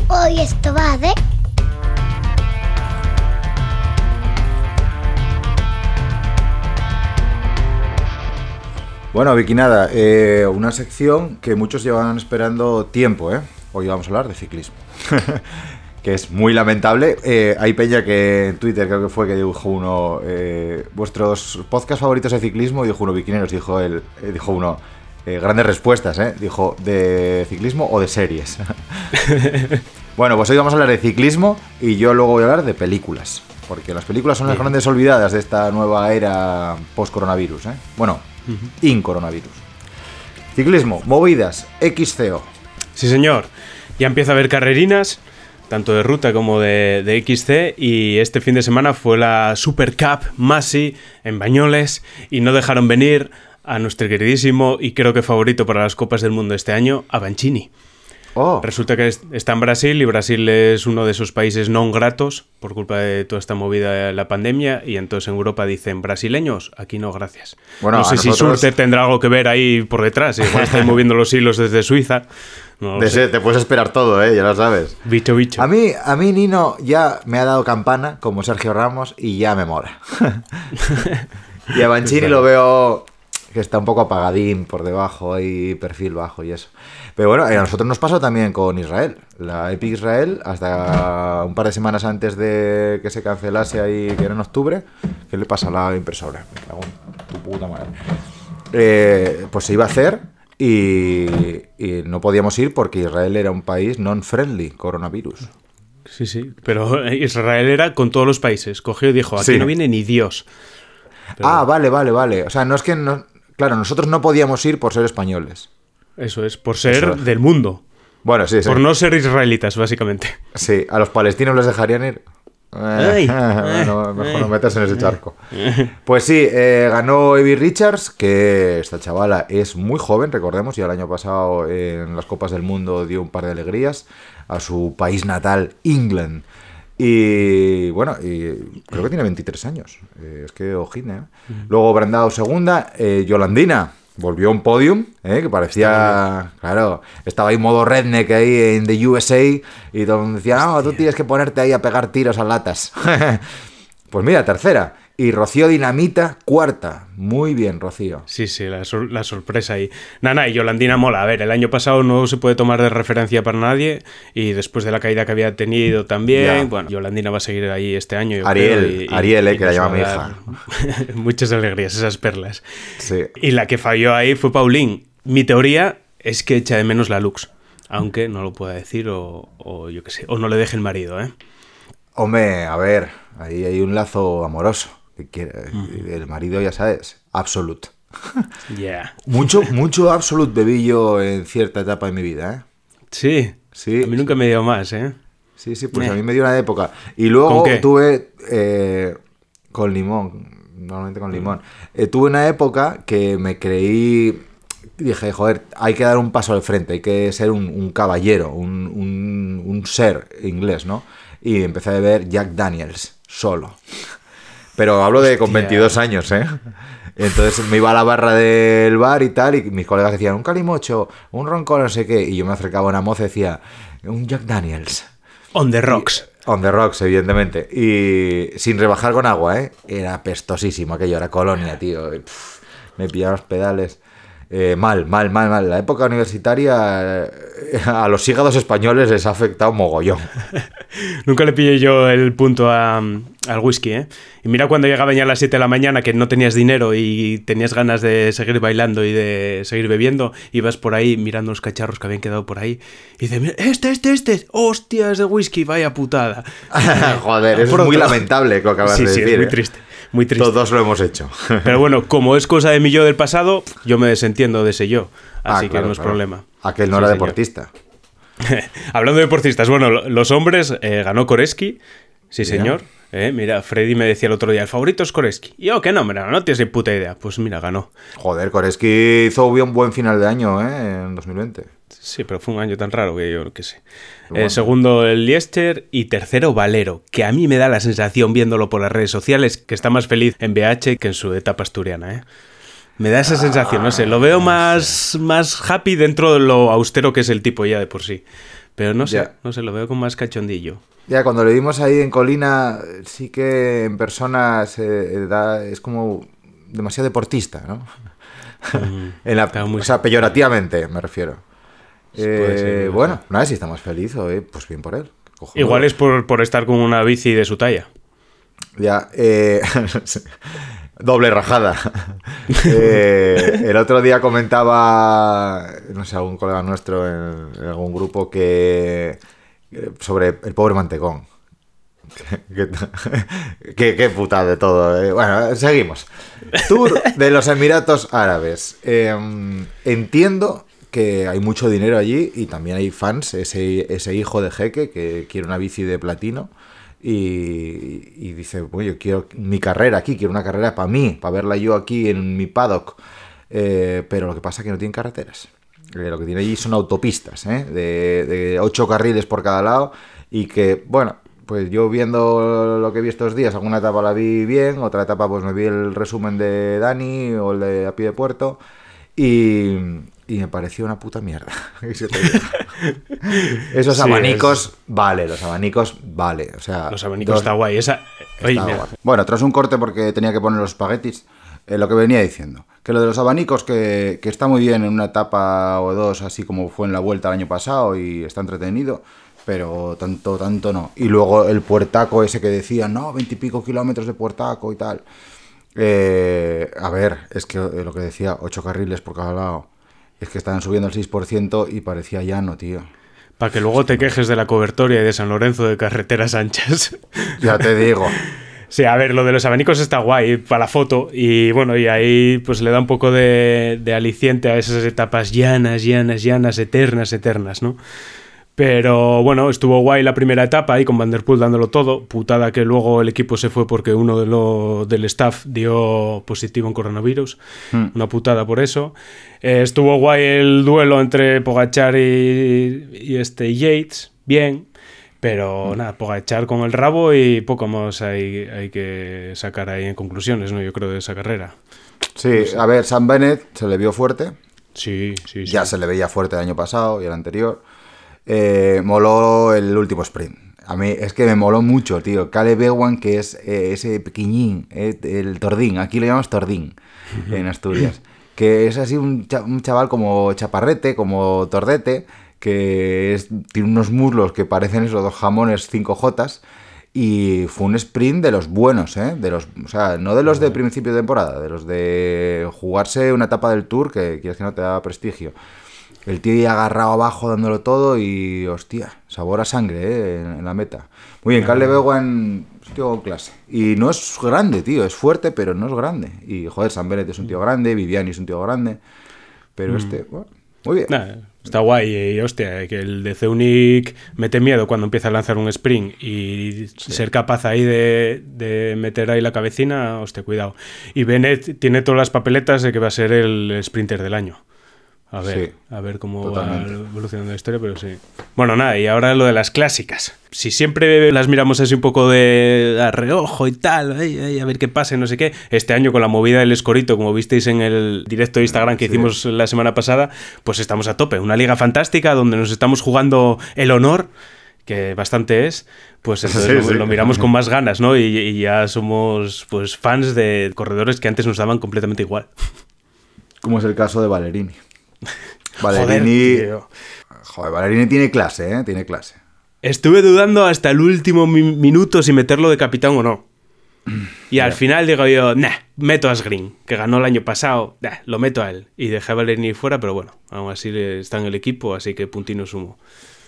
Hoy esto va de... Bueno, Vicky, nada, eh, una sección que muchos llevan esperando tiempo, ¿eh? hoy vamos a hablar de ciclismo. [LAUGHS] que es muy lamentable. Eh, hay peña que en Twitter creo que fue que dijo uno eh, vuestros podcast favoritos de ciclismo y dijo uno bikineros, dijo él, eh, dijo uno eh, grandes respuestas, ¿eh? dijo de ciclismo o de series. [LAUGHS] bueno, pues hoy vamos a hablar de ciclismo y yo luego voy a hablar de películas, porque las películas son las grandes olvidadas de esta nueva era post coronavirus, ¿eh? Bueno, in coronavirus. Ciclismo, movidas, XCO. Sí, señor. Ya empieza a haber carrerinas, tanto de ruta como de, de XC, y este fin de semana fue la Super Cup Masi en Bañoles, y no dejaron venir a nuestro queridísimo y creo que favorito para las Copas del Mundo este año, a Banchini. Oh, Resulta que es- está en Brasil y Brasil es uno de esos países no gratos por culpa de toda esta movida de la pandemia y entonces en Europa dicen brasileños, aquí no, gracias. Bueno, no sé a si nosotros- Surte tendrá algo que ver ahí por detrás, igual estáis [LAUGHS] moviendo los hilos desde Suiza. No de te puedes esperar todo, ¿eh? ya lo sabes. Bicho, bicho. A mí, a mí Nino ya me ha dado campana, como Sergio Ramos, y ya me mola. [LAUGHS] y a Banchini lo veo que está un poco apagadín por debajo, ahí perfil bajo y eso. Pero bueno, a nosotros nos pasó también con Israel. La Epic Israel, hasta un par de semanas antes de que se cancelase ahí, que era en octubre, ¿qué le pasa a la impresora? Me cago en tu puta madre. Eh, pues se iba a hacer y, y no podíamos ir porque Israel era un país non-friendly coronavirus. Sí, sí, pero Israel era con todos los países. Cogió y dijo, aquí Sí. no viene ni Dios. Ah, vale, vale, vale. O sea, no es que no... Claro, nosotros no podíamos ir por ser españoles. Eso es, por ser del mundo. Bueno, sí, sí. Por no ser israelitas, básicamente. Sí, a los palestinos les dejarían ir. Ay, Eh, ay, [LAUGHS] bueno, mejor no ay. meterse en ese charco. Pues sí, eh, ganó Evie Richards, que esta chavala es muy joven, recordemos, y el año pasado en las Copas del Mundo dio un par de alegrías a su país natal, England. Y bueno, y creo que tiene 23 años. Eh, es que ojín, ¿eh? Luego Brandao segunda, eh, Yolandina volvió a un podium, ¿eh? que parecía, claro, estaba ahí modo redneck ahí en the USA y todo decía, no, tú tienes que ponerte ahí a pegar tiros a latas. [LAUGHS] pues mira, tercera. Y Rocío Dinamita, cuarta. Muy bien, Rocío. Sí, sí, la, sor- la sorpresa ahí. Nana, y Yolandina mola. A ver, el año pasado no se puede tomar de referencia para nadie y después de la caída que había tenido también, Ya. bueno, Yolandina va a seguir ahí este año. yo Ariel, creo, y- y- Ariel, eh, y que la llama mi a dar [LAUGHS] Muchas alegrías, esas perlas. Sí. Y la que falló ahí fue Paulín. Mi teoría es que echa de menos la Lux, aunque no lo pueda decir o, o yo qué sé, o no le deje el marido, ¿eh? Hombre, a ver, ahí hay un lazo amoroso. El marido, ya sabes, absolute. [LAUGHS] Ya. Mucho, mucho absolute bebí yo en cierta etapa de mi vida, ¿eh? Sí. Sí, A mí nunca me dio más, ¿eh? Sí, sí, pues Eh. a mí me dio una época. Y luego tuve eh, con limón, normalmente con limón. Eh, tuve una época que me creí, dije, joder, hay que dar un paso al frente, hay que ser un, un caballero, un, un- un ser inglés, ¿no? Y empecé a beber Jack Daniels, solo. Pero hablo de con Hostia. 22 años, ¿eh? Entonces me iba a la barra del bar y tal, y mis colegas decían, un calimocho, un ronco, no sé qué. Y yo me acercaba a una moza y decía, un Jack Daniels. On the rocks. On the rocks, evidentemente. Y sin rebajar con agua, ¿eh? Era pestosísimo aquello, era colonia, tío. Y, pff, me pillaban los pedales. Eh, mal, mal, mal, mal. La época universitaria eh, a los hígados españoles les ha afectado mogollón. [LAUGHS] Nunca le pillé yo el punto a- al whisky, ¿eh? Y mira cuando llegaban ya a las 7 de la mañana que no tenías dinero y tenías ganas de seguir bailando y de seguir bebiendo, ibas por ahí mirando los cacharros que habían quedado por ahí y dices, este, este, este, hostia, es de whisky, vaya putada. [LAUGHS] Joder, es muy lamentable lo que acabas Sí, de sí, decir. es muy ¿eh? triste, muy triste. Todos lo hemos hecho. [LAUGHS] Pero bueno, como es cosa de mi yo del pasado, yo me desentiendo de ese yo, Ah, así que no es claro. problema. Aquel no Sí, era señor. deportista. [LAUGHS] Hablando de deportistas, bueno, lo- los hombres eh, ganó Koreski, sí señor. Eh, mira, Freddy me decía el otro día, el favorito es Koreski. Y yo, que no, mira, no tienes ni puta idea. Pues mira, ganó. Joder, Koreski hizo un buen final de año, ¿eh? En 2020. Sí, pero fue un año tan raro que yo qué sé. Bueno. Eh, segundo el Liester y tercero Valero, que a mí me da la sensación viéndolo por las redes sociales que está más feliz en BH que en su etapa asturiana, ¿eh? Me da esa sensación, no sé, lo veo más, más happy dentro de lo austero que es el tipo ya de por sí. Pero no sé, Ya. no sé, lo veo con más cachondillo. Ya, cuando le vimos ahí en Colina, sí que en persona se da, es como demasiado deportista, ¿no? [LAUGHS] en la, o sea, peyorativamente me refiero. Eh, ser, bueno, nada, si está más feliz, oye, pues bien por él. Igual es por, por estar con una bici de su talla. Ya, eh, [LAUGHS] doble rajada. [LAUGHS] Eh, el otro día comentaba, no sé, algún colega nuestro en, en algún grupo que eh, sobre el pobre mantecón. [LAUGHS] Qué, qué, putada de todo. eh. Bueno, seguimos. Tour de los Emiratos Árabes. Eh, entiendo que hay mucho dinero allí y también hay fans, ese, ese hijo de jeque que quiere una bici de platino y, dice, bueno, yo quiero mi carrera aquí, quiero una carrera para mí, para verla yo aquí en mi paddock. Eh, pero lo que pasa es que no tienen carreteras. Eh, lo que tiene allí son autopistas, ¿eh? de, de ocho carriles por cada lado y que, bueno, pues yo viendo lo que vi estos días, alguna etapa la vi bien, otra etapa pues me vi el resumen de Dani o el de a pie de puerto y, y me pareció una puta mierda. [LAUGHS] [LAUGHS] Esos Sí, abanicos, vale, los abanicos, vale. O sea, Los abanicos dos- está guay. Esa... Está guay. Bueno, tras un corte porque tenía que poner los espaguetis, eh, lo que venía diciendo, que lo de los abanicos que, que está muy bien en una etapa o dos, así como fue en la vuelta el año pasado y está entretenido, pero tanto, tanto no. Y luego el puertaco ese que decía, no, veintipico kilómetros de puertaco y tal. Eh, a ver, es que lo que decía, ocho carriles por cada lado. Es que estaban subiendo el 6% y parecía llano, tío. para que luego te quejes de la cobertoria y de San Lorenzo de carreteras anchas. [LAUGHS] Ya te digo. Sí, a ver, lo de los abanicos está guay para la foto y bueno, y ahí pues le da un poco de, de aliciente a esas etapas llanas, llanas, llanas, eternas, eternas, ¿no? Pero bueno, estuvo guay la primera etapa ahí con Vanderpool dándolo todo. Putada que luego el equipo se fue porque uno de lo, del staff dio positivo en coronavirus. Una putada por eso. Eh, estuvo guay el duelo entre Pogachar y, y este Yates. Bien. Pero nada, Pogachar con el rabo y poco más hay, hay que sacar ahí en conclusiones, ¿no? Yo creo de esa carrera. Sí, a ver, Sam Bennett se le vio fuerte. Sí, sí, sí. Ya se le veía fuerte el año pasado y el anterior. Eh, moló el último sprint. A mí es que me moló mucho, tío. Caleb Ewan, que es eh, ese pequeñín, eh, el tordín. Aquí lo llamamos tordín [LAUGHS] en Asturias. Que es así un, cha- un chaval como chaparrete, como tordete, que es- tiene unos muslos que parecen esos dos jamones 5 jotas. Y fue un sprint de los buenos, ¿eh? De los, o sea, no de los de principio de temporada, de los de jugarse una etapa del tour que quieres que no te da prestigio. El tío ya agarrado abajo dándolo todo y, hostia, sabor a sangre ¿eh? en, en la meta. Muy bien, Caleb Ewan es un tío clase. Y no es grande, tío, es fuerte, pero no es grande. Y, joder, San Bennett es un tío grande, Viviani es un tío grande. Pero este, bueno, muy bien. Nah, está guay y hostia, que el de Zeunic mete miedo cuando empieza a lanzar un sprint y ser capaz ahí de, de meter ahí la cabecina, hostia, cuidado. Y Bennett tiene todas las papeletas de que va a ser el sprinter del año. A ver, Sí, a ver cómo totalmente. va evolucionando la historia, pero sí. Bueno, nada, y ahora lo de las clásicas. Si siempre las miramos así un poco de a reojo y tal, ay, ay, a ver qué pasa, y no sé qué. Este año con la movida del escorito, como visteis en el directo de Instagram que hicimos la semana pasada, pues estamos a tope. Una liga fantástica donde nos estamos jugando el honor que bastante es, pues entonces Sí, lo, sí. lo miramos con [LAUGHS] más ganas, ¿no? Y, y ya somos pues fans de corredores que antes nos daban completamente igual. Como es el caso de Valerini. Valerini. [LAUGHS] Joder, Valerini tiene clase, ¿eh? Tiene clase. Estuve dudando hasta el último mi- minuto si meterlo de capitán o no. Y al final digo yo, nah, meto a Asgreen, que ganó el año pasado, nah, lo meto a él. Y dejé a Valerini fuera, pero bueno, aún así está en el equipo, así que puntino sumo.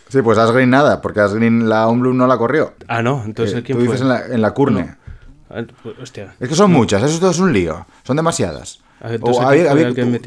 Sí, pues Asgreen nada, porque Asgreen la Omblum no la corrió. Ah, no, entonces Eh, ¿quién tú fue? dices en la, en la Curne. Ah, pues, Hostia. Es que son muchas, eso todo es un lío. Son demasiadas.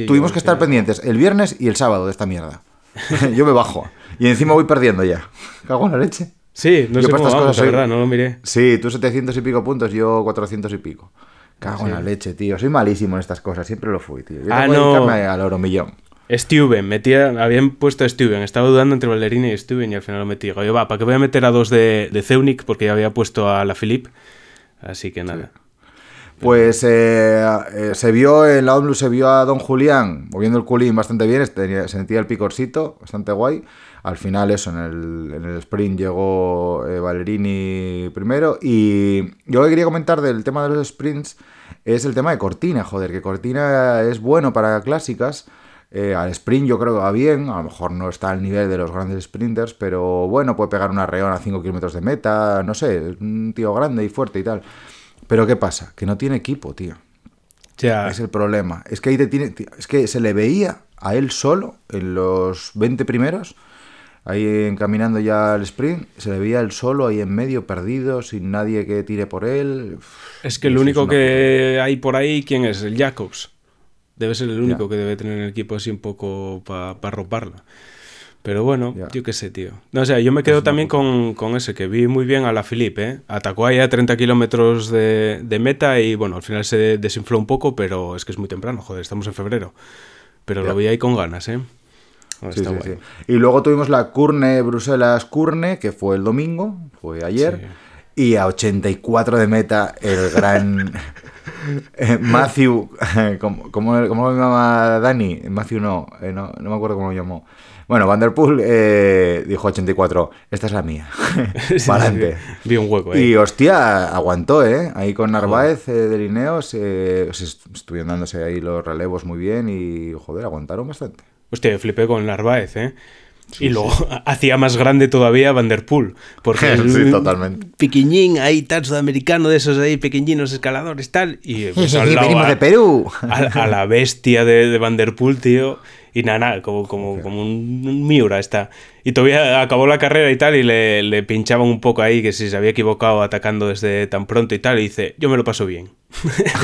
Tuvimos que estar pendientes el viernes y el sábado de esta mierda. [LAUGHS] yo me bajo. Y encima voy perdiendo ya. Cago en la leche. Sí, no Yo sé cómo estas vamos, cosas la soy- verdad, no lo miré. Sí, tú 700 y pico puntos, yo 400 y pico. Cago en la leche, tío. Soy malísimo en estas cosas, siempre lo fui, tío. Yo Ah, no. al oro millón. Steven, metía, habían puesto a Steven, estaba dudando entre Ballerini y Steven y al final lo metí. Digo, yo, va, ¿para qué voy a meter a dos de, de Zeunic? Porque ya había puesto a la Philippe. Así que nada. Pues eh, eh, se vio en la Omblum, se vio a Don Julián moviendo el culín bastante bien, tenía- sentía el picorcito, bastante guay. Al final, eso, en el, en el sprint llegó eh, Ballerini primero. Y yo lo que quería comentar del tema de los sprints es el tema de Cortina, joder, que Cortina es bueno para clásicas. Eh, al sprint yo creo que va bien, a lo mejor no está al nivel de los grandes sprinters, pero bueno, puede pegar una reón a 5 kilómetros de meta, no sé, un tío grande y fuerte y tal. Pero ¿qué pasa? Que no tiene equipo, tío. Ya, Es el problema. Es que ahí te tiene, tío, es que se le veía a él solo en los 20 primeros, ahí encaminando ya al sprint, se le veía él solo ahí en medio, perdido, sin nadie que tire por él. es que el Eso único que hay por ahí, ¿quién es? El Jacobs. Debe ser el único Ya. que debe tener el equipo así un poco para roparla. Pero bueno, yo qué sé, tío. No, o sea, yo me quedo también con, con ese, que vi muy bien a la Philippe, ¿eh? Atacó ahí a 30 kilómetros de, de meta y bueno, al final se desinfló un poco, pero es que es muy temprano, joder, estamos en febrero. Pero lo vi ahí con ganas, ¿eh? Bueno, Sí, está sí, guay. sí. Y luego tuvimos la Curne Bruselas-Curne, que fue el domingo, fue ayer. Y a 84 de meta, el gran [LAUGHS] eh, Matthew, [LAUGHS] ¿cómo, cómo, cómo lo llama Dani? Matthew no, eh, no, no me acuerdo cómo lo llamó. Bueno, Vanderpool eh, dijo 84, esta es la mía, [LAUGHS] Sí, para sí, adelante. sí. Vi un hueco ahí. Y hostia, aguantó, ¿eh? Ahí con Narváez eh, de Lineos, eh, se est- estuvieron dándose ahí los relevos muy bien y, joder, aguantaron bastante. Hostia, flipé con Narváez, ¿eh? y luego [LAUGHS] hacía más grande todavía Vanderpool. Porque [LAUGHS] Sí, totalmente. Piquiñín ahí, tal, sudamericano, de esos ahí, pequeñinos escaladores, tal. Y pues, al lado Venimos a- de Perú. A, a la bestia de, de Vanderpool, tío. Y nada, nada, como, como, como un, Miura está. Y todavía acabó la carrera y tal, y le, le pinchaban un poco ahí, que si se había equivocado atacando desde tan pronto y tal, y dice, yo me lo paso bien.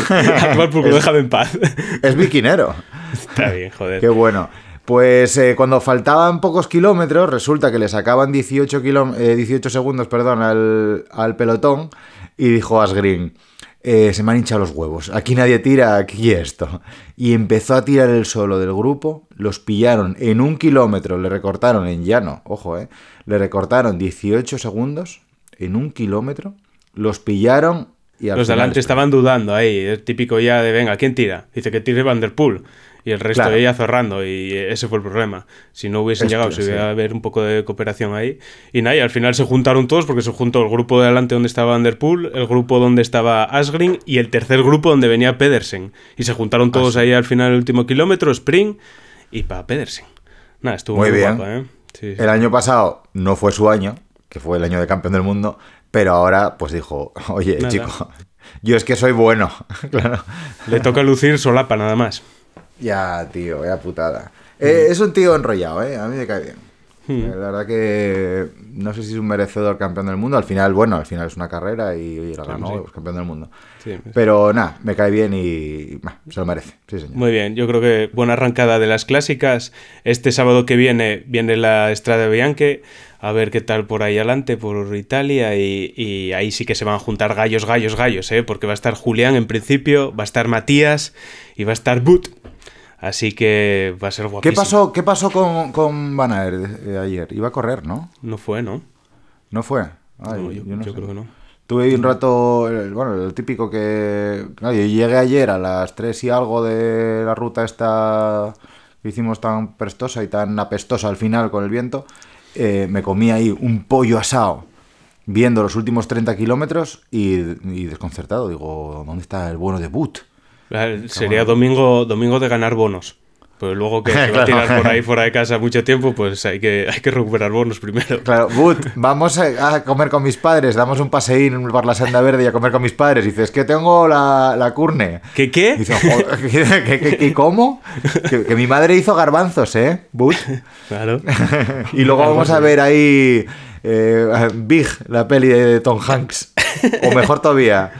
A tomar por culo, déjame en paz. Es biquinero. Está bien, joder. Qué bueno. Pues eh, cuando faltaban pocos kilómetros, resulta que le sacaban 18, kiló- eh, 18 segundos perdón, al, al pelotón y dijo Asgreen, eh, se me han hinchado los huevos, aquí nadie tira, aquí esto. Y empezó a tirar el solo del grupo, los pillaron en un kilómetro, le recortaron en llano, ojo, eh, le recortaron 18 segundos en un kilómetro, los pillaron y al Los de final adelante estaban dudando ahí, el típico ya de, venga, ¿quién tira? Dice que tire Vanderpool. Y el resto Claro. de ella cerrando, y ese fue el problema. Si no hubiesen Esto, llegado, si sí. hubiera haber un poco de cooperación ahí. Y nada, y al final se juntaron todos, porque se juntó el grupo de adelante donde estaba Vanderpool, el grupo donde estaba Asgreen y el tercer grupo donde venía Pedersen. Y se juntaron todos ahí al final, el último kilómetro, sprint, y para Pedersen. Nada, estuvo Muy muy, bien. guapa, ¿eh? Sí, sí. El año pasado no fue su año, que fue el año de campeón del mundo, pero ahora pues dijo, oye, Nada. chico, yo es que soy bueno. [LAUGHS] claro. Le toca lucir solapa nada más. Ya, tío, ya putada. Eh, es un tío enrollado, ¿eh? A mí me cae bien. Eh, La verdad que no sé si es un merecedor campeón del mundo. Al final, bueno, al final es una carrera y oye, la ganó, sí. pues, campeón del mundo. Sí. Pero nada, me cae bien y bah, se lo merece. Sí, señor. Muy bien, yo creo que buena arrancada de las clásicas. Este sábado que viene viene la Estrada Bianche, a ver qué tal por ahí adelante, por Italia, y, y ahí sí que se van a juntar gallos, gallos, gallos, ¿eh? porque va a estar Julián en principio, va a estar Matías y va a estar But. Así que va a ser ¿Qué guapísimo. pasó, qué pasó con, con Van Aert eh, ayer? Iba a correr, ¿no? No fue, ¿no? ¿No fue? Ay, No, yo, yo no yo sé. creo que no. Tuve ahí un rato, bueno, el típico que... yo llegué ayer a las 3 y algo de la ruta esta que hicimos tan prestosa y tan apestosa al final con el viento. eh, me comí ahí un pollo asado viendo los últimos 30 kilómetros y, y desconcertado. Digo, ¿dónde está el bueno de Boot? Ah, Sería domingo, domingo de ganar bonos. Pero luego que [LAUGHS] se va a tirar por ahí [LAUGHS] fuera de casa mucho tiempo, pues hay que, hay que recuperar bonos primero. Claro, Boot, [LAUGHS] vamos a, comer con mis padres, damos un paseín por la senda verde y a comer con mis padres. Y dices, que tengo la, la curne. ¿Qué qué? Y dice, "Joder, ¿qué, qué, qué- cómo? Que, que mi madre hizo garbanzos, ¿eh? Boot. Claro. Y luego vamos a ver ahí eh, Big, la peli de Tom Hanks. O mejor todavía,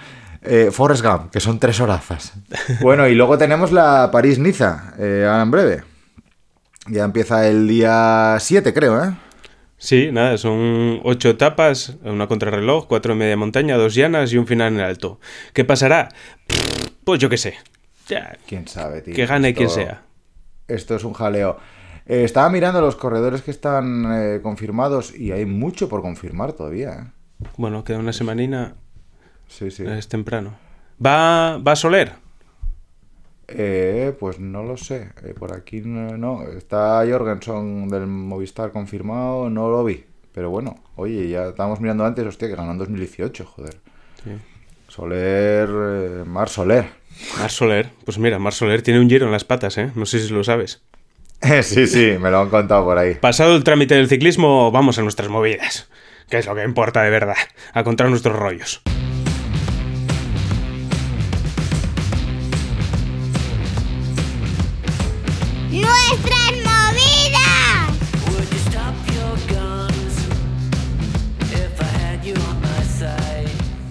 eh, Forrest Gump, que son tres horazas. [LAUGHS] Bueno, y luego tenemos la París-Niza, eh, ahora en breve. Ya empieza el día 7, creo, ¿eh? Sí, nada, son ocho etapas, una contrarreloj, cuatro en media montaña, dos llanas y un final en el alto. ¿Qué pasará? Pues yo qué sé. Ya, Quién sabe, tío. que gane Esto- quien sea. Esto es un jaleo. Eh, estaba mirando los corredores que están eh, confirmados y hay mucho por confirmar todavía, ¿eh? Bueno, queda una semanina, Sí, sí. es temprano. ¿Va, va Soler? Eh, pues no lo sé. Eh, por aquí no, no. Está Jorgensen del Movistar confirmado, no lo vi. Pero bueno, oye, ya estábamos mirando antes, hostia, que ganó en 2018, joder. Sí. Soler, eh, Mar Soler. Mar Soler. Pues mira, Mar Soler tiene un giro en las patas, ¿eh? No sé si lo sabes. [LAUGHS] sí, sí, me lo han contado por ahí. Pasado el trámite del ciclismo, vamos a nuestras movidas. Que es lo que importa de verdad. A contar nuestros rollos.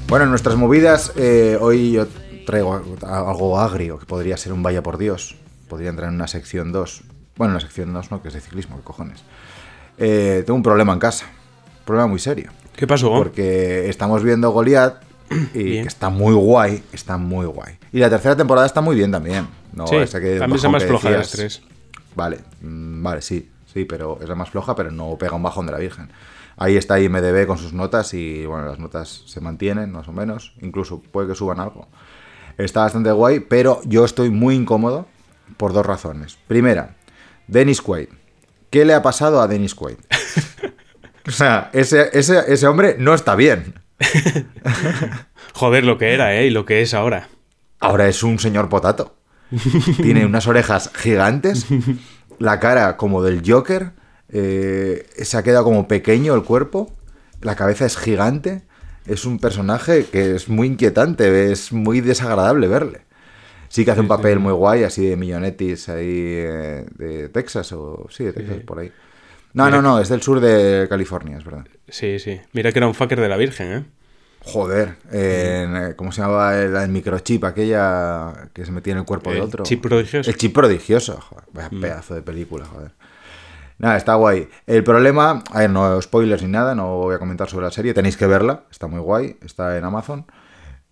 Bueno, en nuestras movidas, eh, hoy yo traigo algo agrio, que podría ser un vaya por Dios. Podría entrar en una sección 2. Bueno, en la sección 2 no, que es de ciclismo, qué cojones. Eh, tengo un problema en casa. Un problema muy serio. ¿Qué pasó? Porque estamos viendo Goliath y Bien. que está muy guay, está muy guay. Y la tercera temporada está muy bien también. No, sí, esa que también es bajón más que floja de las tres. Vale, mm, vale, sí, sí, pero es la más floja, pero no pega un bajón de la Virgen. Ahí está IMDB con sus notas y bueno, las notas se mantienen más o menos, incluso puede que suban algo. Está bastante guay, pero yo estoy muy incómodo por dos razones. Primera, Dennis Quaid. ¿Qué le ha pasado a Dennis Quaid? [LAUGHS] o sea, ese, ese, ese hombre no está bien. [LAUGHS] Joder, lo que era, ¿eh? Y lo que es ahora. Ahora es un señor potato. Tiene unas orejas gigantes, la cara como del Joker, eh, se ha quedado como pequeño el cuerpo, la cabeza es gigante, es un personaje que es muy inquietante, es muy desagradable verle. Sí que hace un papel muy guay, así de millonetis ahí eh, de Texas, o sí, de Texas, por ahí. No, no, no, es del sur de California, es verdad. Sí, sí. Mira que era un fucker de la Virgen, ¿eh? Joder, eh, ¿cómo se llamaba el, el microchip aquella que se metía en el cuerpo de El otro? chip prodigioso. El chip prodigioso, joder. Vaya pedazo de película, joder. Nada, está guay. El problema, a ver, no spoilers ni nada, no voy a comentar sobre la serie, tenéis que verla, está muy guay, está en Amazon,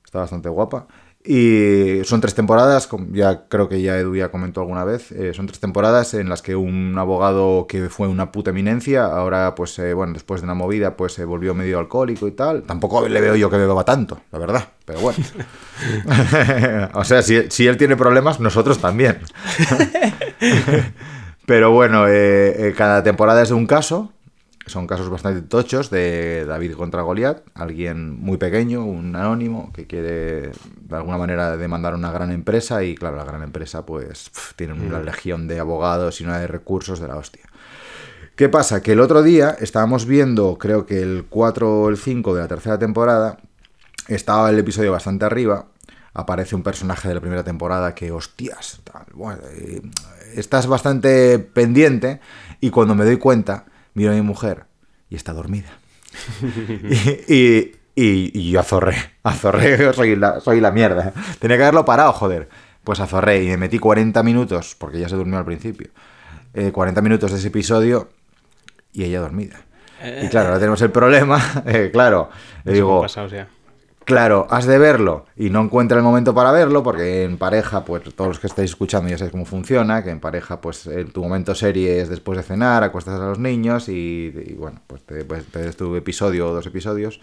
está bastante guapa. Y son tres temporadas, ya creo que ya Edu ya comentó alguna vez, eh, son tres temporadas en las que un abogado que fue una puta eminencia, ahora pues, eh, bueno, después de una movida, pues se volvió medio alcohólico y tal. Tampoco le veo yo que beba tanto, la verdad, pero bueno. [LAUGHS] o sea, si, si él tiene problemas, nosotros también. [LAUGHS] Pero bueno, eh, eh, cada temporada es de un caso. Son casos bastante tochos de David contra Goliat. Alguien muy pequeño, un anónimo, que quiere de alguna manera demandar a una gran empresa. Y claro, la gran empresa pues pf, tiene una legión de abogados y una de recursos de la hostia. ¿Qué pasa? Que el otro día estábamos viendo, creo que el 4 o el 5 de la tercera temporada, estaba el episodio bastante arriba, aparece un personaje de la primera temporada que, hostias, tal, bueno, eh, estás bastante pendiente y cuando me doy cuenta, miro a mi mujer y está dormida. [LAUGHS] y, y- y- y yo azorré, azorré, soy la, soy la mierda. Tenía que haberlo parado, joder. Pues azorré y me metí 40 minutos, porque ya se durmió al principio, eh, 40 minutos de ese episodio y ella dormida. Y claro, ahora tenemos el problema, [LAUGHS] eh, claro, le digo, me ha pasado, o sea. Claro, has de verlo y no encuentra el momento para verlo porque en pareja, pues todos los que estáis escuchando ya sabéis cómo funciona, que en pareja, pues el- tu momento serie es después de cenar, acuestas a los niños y, y, bueno, pues te, pues, te des tu episodio o dos episodios.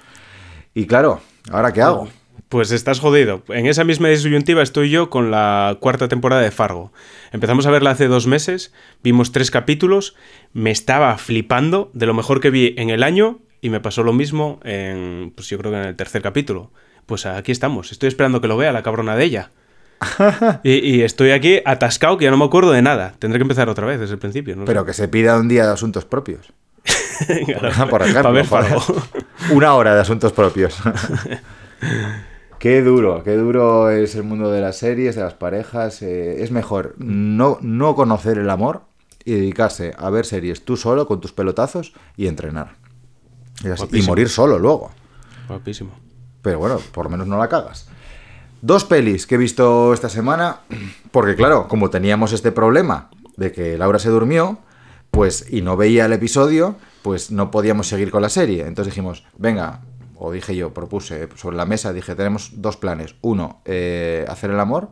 Y claro, ¿ahora qué hago? Pues estás jodido. En esa misma disyuntiva estoy yo con la cuarta temporada de Fargo. Empezamos a verla hace dos meses, vimos tres capítulos, me estaba flipando de lo mejor que vi en el año y me pasó lo mismo en, pues yo creo que en el tercer capítulo. Pues aquí estamos, estoy esperando que lo vea la cabrona de ella. [LAUGHS] y, y estoy aquí atascado que ya no me acuerdo de nada. Tendré que empezar otra vez desde el principio. no. Pero que se pida un día de asuntos propios. [LAUGHS] Claro, Por ejemplo, ver [LAUGHS] una hora de asuntos propios. Qué duro, qué duro es el mundo de las series, de las parejas. eh, es mejor no, no conocer el amor y dedicarse a ver series tú solo con tus pelotazos y entrenar. Y, morir solo luego. Guapísimo. Pero bueno, por lo menos no la cagas. Dos pelis que he visto esta semana, porque claro, como teníamos este problema de que Laura se durmió, pues y no veía el episodio, pues no podíamos seguir con la serie. Entonces dijimos, venga, o dije yo, propuse sobre la mesa, dije, tenemos dos planes. Uno, eh, hacer el amor,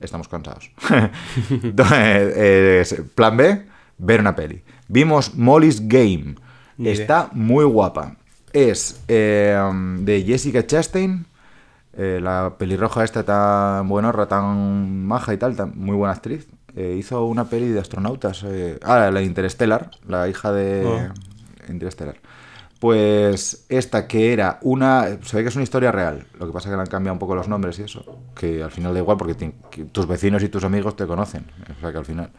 estamos cansados. [LAUGHS] Do- eh, eh, plan B, ver una peli. Vimos Molly's Game. Ni idea. Está muy guapa. Es eh, de Jessica Chastain, eh, la pelirroja esta tan buenorra, tan maja y tal, tan- muy buena actriz. Eh, hizo una peli de astronautas. eh, ah, la Interstellar, la hija de Oh. Interstellar. Pues esta que era una... Se ve que es una historia real. Lo que pasa es que le han cambiado un poco los nombres y eso. Que al final da igual porque tus vecinos y tus amigos te conocen. O sea que al final...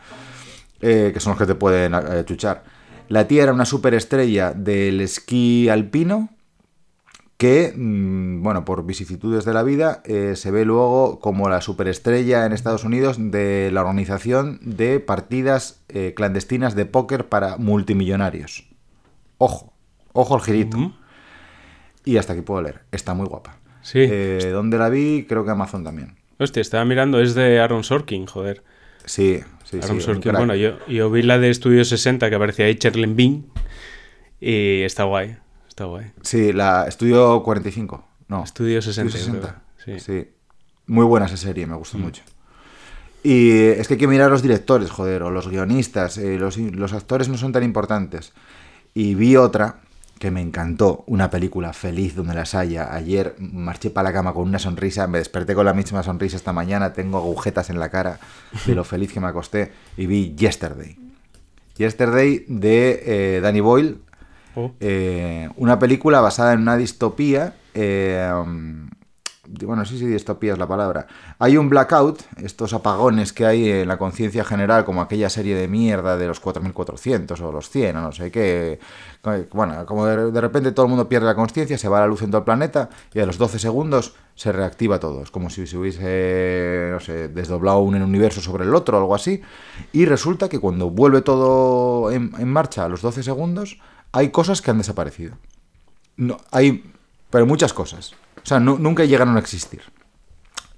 eh, que son los que te pueden eh, chuchar. La tía era una superestrella del esquí alpino que, mm, bueno, por vicisitudes de la vida, eh, se ve luego como la superestrella en Estados Unidos de la organización de partidas eh, clandestinas de póker para multimillonarios. Ojo, ojo al girito. Y hasta aquí puedo leer. Está muy guapa. Sí. Eh, ¿Dónde la vi? Creo que Amazon también. Hostia, estaba mirando, es de Aaron Sorkin, joder. Sí, sí, Aaron sí. un Sorkin, crack. bueno, yo, yo vi la de Estudio 60 que aparecía ahí, Cherlen Bean, y está guay, está guay. Sí, la Estudio 45. No. Estudio 60, yo creo. Sí. Sí. Muy buena esa serie, me gustó mucho. Y es que hay que mirar a los directores, joder, o los guionistas. eh, los, los actores no son tan importantes. Y vi otra que me encantó, una película feliz donde las haya. Ayer marché para la cama con una sonrisa, me desperté con la misma sonrisa esta mañana, tengo agujetas en la cara de lo feliz que me acosté y vi Yesterday. Yesterday de eh, Danny Boyle, Oh. eh, una película basada en una distopía. eh, bueno, sí, sí, distopía es la palabra. Hay un blackout, estos apagones que hay en la conciencia general, como aquella serie de mierda de los 4400 o los 100 o no sé qué. Bueno, como de, repente todo el mundo pierde la conciencia, se va la luz en todo el planeta y a los 12 segundos se reactiva todo. Es como si se hubiese, no sé, desdoblado un universo sobre el otro o algo así. Y resulta que cuando vuelve todo en, en marcha a los 12 segundos, hay cosas que han desaparecido. No, hay, pero muchas cosas. O sea, nu- nunca llegaron a existir.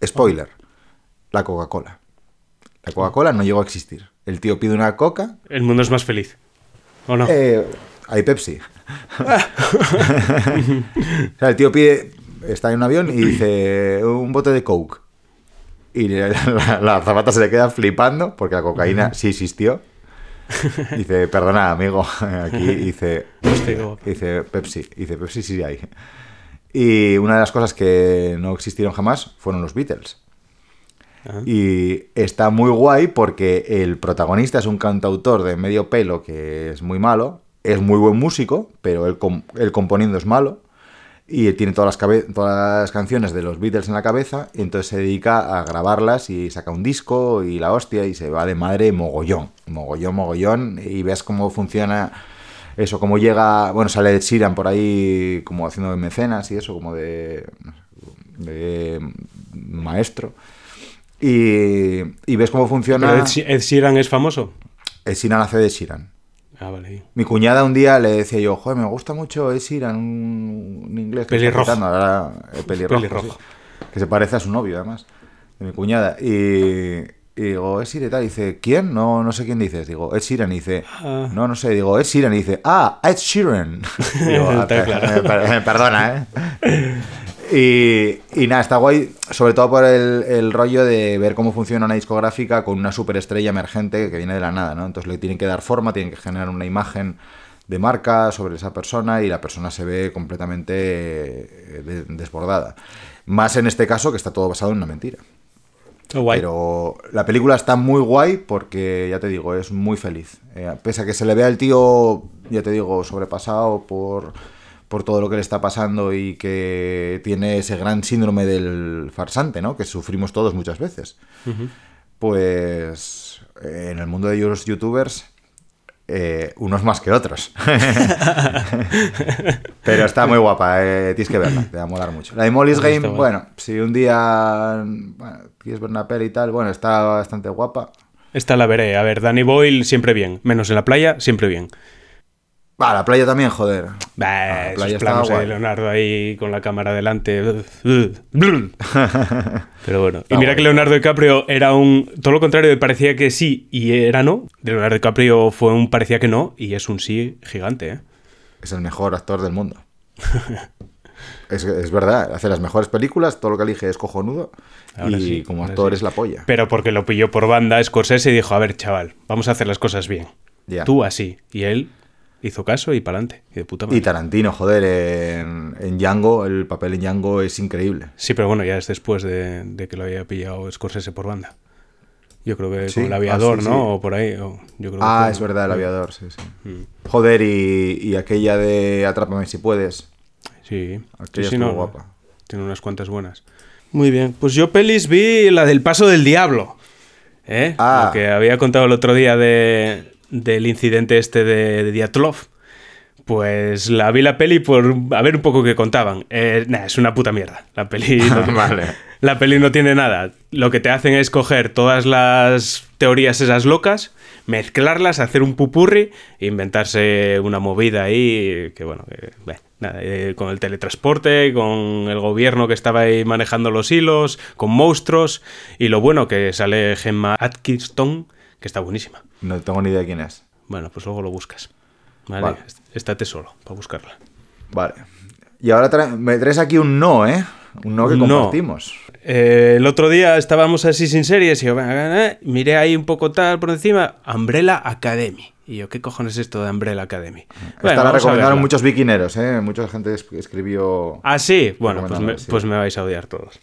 Spoiler. La Coca-Cola. La Coca-Cola no llegó a existir. El tío pide una coca. El mundo es más feliz, ¿o no? eh, hay Pepsi. [LAUGHS] o sea, el tío pide... Está en un avión y dice un bote de Coke. Y la, la, [LAUGHS] la zapata se le queda flipando porque la cocaína sí existió. Dice, perdona, amigo. [LAUGHS] Aquí dice, guapo. dice Pepsi. Dice, Pepsi sí hay. Y una de las cosas que no existieron jamás fueron los Beatles. Ah. Y está muy guay porque el protagonista es un cantautor de medio pelo que es muy malo, es muy buen músico, pero él, com- él componiendo es malo. Y tiene todas las, cabe- todas las canciones de los Beatles en la cabeza, y entonces se dedica a grabarlas y saca un disco y la hostia, y se va de madre mogollón, mogollón, mogollón, y ves cómo funciona eso, cómo llega, bueno, sale Ed Sheeran por ahí como haciendo de mecenas y eso, como de, de maestro. Y, y ves cómo funciona. Pero Ed, She- Ed Sheeran es famoso. Ed Sheeran hace de Sheeran. Ah, vale. Mi cuñada un día le decía yo, joder, me gusta mucho Ed Sheeran, un, un inglés que está Pelirrojo. ahora, eh, pelirrojo, Pelirrojo. sí, que se parece a su novio además, de mi cuñada. Y, y digo, Sheeran y tal, y dice, ¿quién? No, no sé quién dices. Digo, Ed Sheeran y dice, Ah. no, no sé, digo, Ed Sheeran y dice, ah, Ed Sheeran. [LAUGHS] Digo, "Ah, per- per- perdona, ¿eh? Y, y nada, está guay, sobre todo por el, el rollo de ver cómo funciona una discográfica con una superestrella emergente que viene de la nada, ¿no? Entonces le tienen que dar forma, tienen que generar una imagen de marca sobre esa persona y la persona se ve completamente eh, de- desbordada. Más en este caso que está todo basado en una mentira. Guay. Pero la película está muy guay porque, ya te digo, es muy feliz. Eh, pese a que se le vea al tío, ya te digo, sobrepasado por, por todo lo que le está pasando y que tiene ese gran síndrome del farsante, ¿no? Que sufrimos todos muchas veces. Pues eh, en el mundo de los youtubers, eh, unos más que otros. [LAUGHS] Pero está muy guapa, eh, tienes que verla, te va a molar mucho. La de Molly's Game, bueno, si un día bueno, quieres ver una peli y tal, bueno, está bastante guapa. Esta la veré. A ver, Danny Boyle siempre bien. Menos en la playa, siempre bien. Va, la playa también, joder. Bah, la esos playa planos estaba de guay. Leonardo ahí con la cámara delante. [LAUGHS] Pero bueno. Y mira que Leonardo DiCaprio era un. Todo lo contrario, parecía que sí y era no. Leonardo DiCaprio fue un parecía que no y es un sí gigante, ¿eh? Es el mejor actor del mundo. [LAUGHS] Es, es verdad, hace las mejores películas, todo lo que elige es cojonudo. Ahora y sí, como actor sí. es la polla. Pero porque lo pilló por banda Scorsese y dijo: A ver, chaval, vamos a hacer las cosas bien. Tú así. Y él hizo caso y pa'lante. Y de puta madre. Y Tarantino, joder, en, en Django, el papel en Django es increíble. Sí, pero bueno, ya es después de, de que lo haya pillado Scorsese por banda. Yo creo que Sí, con el ah, aviador, sí, ¿no? sí. O por ahí. o yo creo que Ah, es verdad, el aviador, sí, sí. Mm. Joder, y, y aquella de Atrápame si puedes. Sí, Aquella estuvo no, guapa. Tiene unas cuantas buenas. Muy bien, pues yo pelis vi la del Paso del Diablo. ¿eh? Ah. Lo que había contado el otro día de, del incidente este de, de Diatlov. Pues la vi la peli por a ver un poco qué contaban. Eh, nah, es una puta mierda. La peli, [LAUGHS] no, Vale. la peli no tiene nada. Lo que te hacen es coger todas las teorías esas locas, mezclarlas, hacer un pupurri e inventarse una movida ahí que bueno, que, bueno, nada, eh, con el teletransporte, con el gobierno que estaba ahí manejando los hilos, con monstruos y lo bueno que sale Gemma Atkinson, que está buenísima. No tengo ni idea de quién es. Bueno, pues luego lo buscas. Vale, Vale. estate solo para buscarla. Vale. Y ahora tra- me traes aquí un no, ¿eh? Un no que Un no. compartimos. Eh, el otro día estábamos así sin series y yo, venga, miré ahí un poco tal por encima, Umbrella Academy. Y yo, ¿qué cojones es esto de Umbrella Academy? Esta Bueno, la recomendaron muchos vikineros, ¿eh? Mucha gente es- escribió... Ah, sí, bueno, pues me, sí. pues me vais a odiar todos.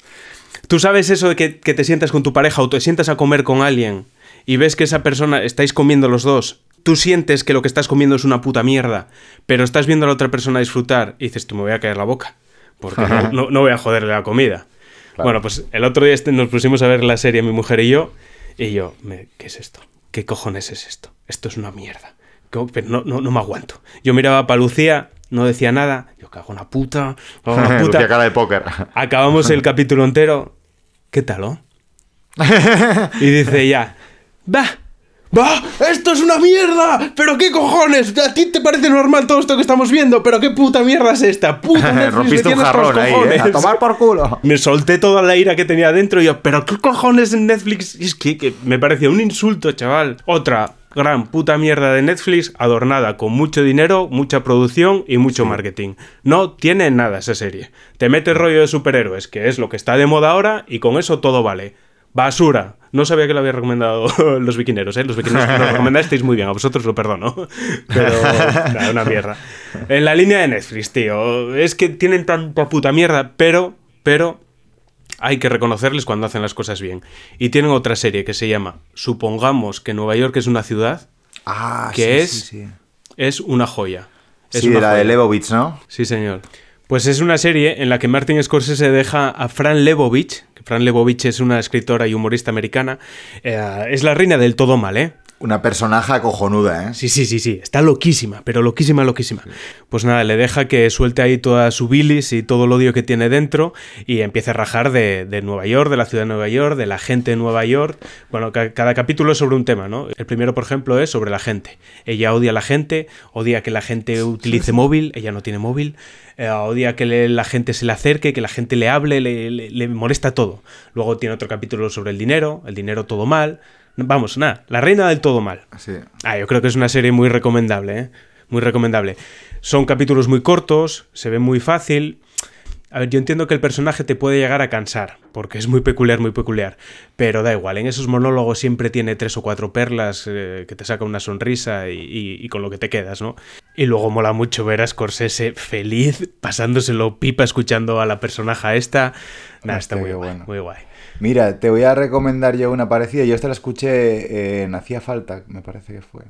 Tú sabes eso de que, que te sientas con tu pareja o te sientas a comer con alguien y ves que esa persona, estáis comiendo los dos, tú sientes que lo que estás comiendo es una puta mierda, pero estás viendo a la otra persona disfrutar y dices, tú me voy a caer la boca, porque no, no- no voy a joderle la comida. Claro. Bueno, pues el otro día este- nos pusimos a ver la serie mi mujer y yo, y yo, ¿qué es esto? ¿Qué cojones es esto? Esto es una mierda. Pero no, no, no me aguanto. Yo miraba para Lucía, no decía nada, yo cago en la puta, cago en la [LAUGHS] puta. Lucía cara de póker. Acabamos el capítulo entero. ¿Qué tal, oh? [LAUGHS] Y dice ya, va, va, esto es una mierda, pero qué cojones, a ti te parece normal todo esto que estamos viendo, pero qué puta mierda es esta, puta [LAUGHS] Netflix, me Rompiste un jarrón ahí, ¿eh? cojones". A tomar por culo. Me solté toda la ira que tenía dentro y yo, pero qué cojones en Netflix, Y es que, que me parecía un insulto, chaval. Otra gran puta mierda de Netflix adornada con mucho dinero, mucha producción y mucho marketing. No tiene nada esa serie. Te mete rollo de superhéroes, que es lo que está de moda ahora, y con eso todo vale. Basura. No sabía que lo había recomendado [LAUGHS] los viquineros, ¿eh? Los viquineros que lo [LAUGHS] recomendasteis muy bien, a vosotros lo perdono. Pero, nada, una mierda. En la línea de Netflix, tío, es que tienen tanta puta mierda, pero, pero, hay que reconocerles cuando hacen las cosas bien. Y tienen otra serie que se llama Supongamos que Nueva York es una ciudad, Ah, que sí, es, sí, sí. es una joya. Es Sí, una la de. Levovich, ¿no? Sí, señor. Pues es una serie en la que Martin Scorsese deja a Fran Lebowitz, que Fran Lebowitz es una escritora y humorista americana, eh, es la reina del todo mal, ¿eh? Una personaje cojonuda, ¿eh? Sí, sí, sí, sí. Está loquísima, pero loquísima, loquísima. Pues nada, le deja que suelte ahí toda su bilis y todo el odio que tiene dentro y empiece a rajar de, de Nueva York, de la ciudad de Nueva York, de la gente de Nueva York. Bueno, ca- cada capítulo es sobre un tema, ¿no? El primero, por ejemplo, es sobre la gente. Ella odia a la gente, odia que la gente utilice móvil, ella no tiene móvil, eh, odia que le- la gente se le acerque, que la gente le hable, le, le- le molesta todo. Luego tiene otro capítulo sobre el dinero, el dinero todo mal. Vamos, nada, la reina del todo mal. Sí. Ah, yo creo que es una serie muy recomendable, ¿eh? Muy recomendable. Son capítulos muy cortos, se ve muy fácil. A ver, yo entiendo que el personaje te puede llegar a cansar, porque es muy peculiar, muy peculiar. Pero da igual, en esos monólogos siempre tiene tres o cuatro perlas eh, que te saca una sonrisa y, y- y con lo que te quedas, ¿no? Y luego mola mucho ver a Scorsese feliz, pasándoselo pipa escuchando a la personaje esta. Nada, está muy guay, bueno. muy guay. Mira, te voy a recomendar yo una parecida. Yo esta la escuché en Hacía Falta, me parece que fue.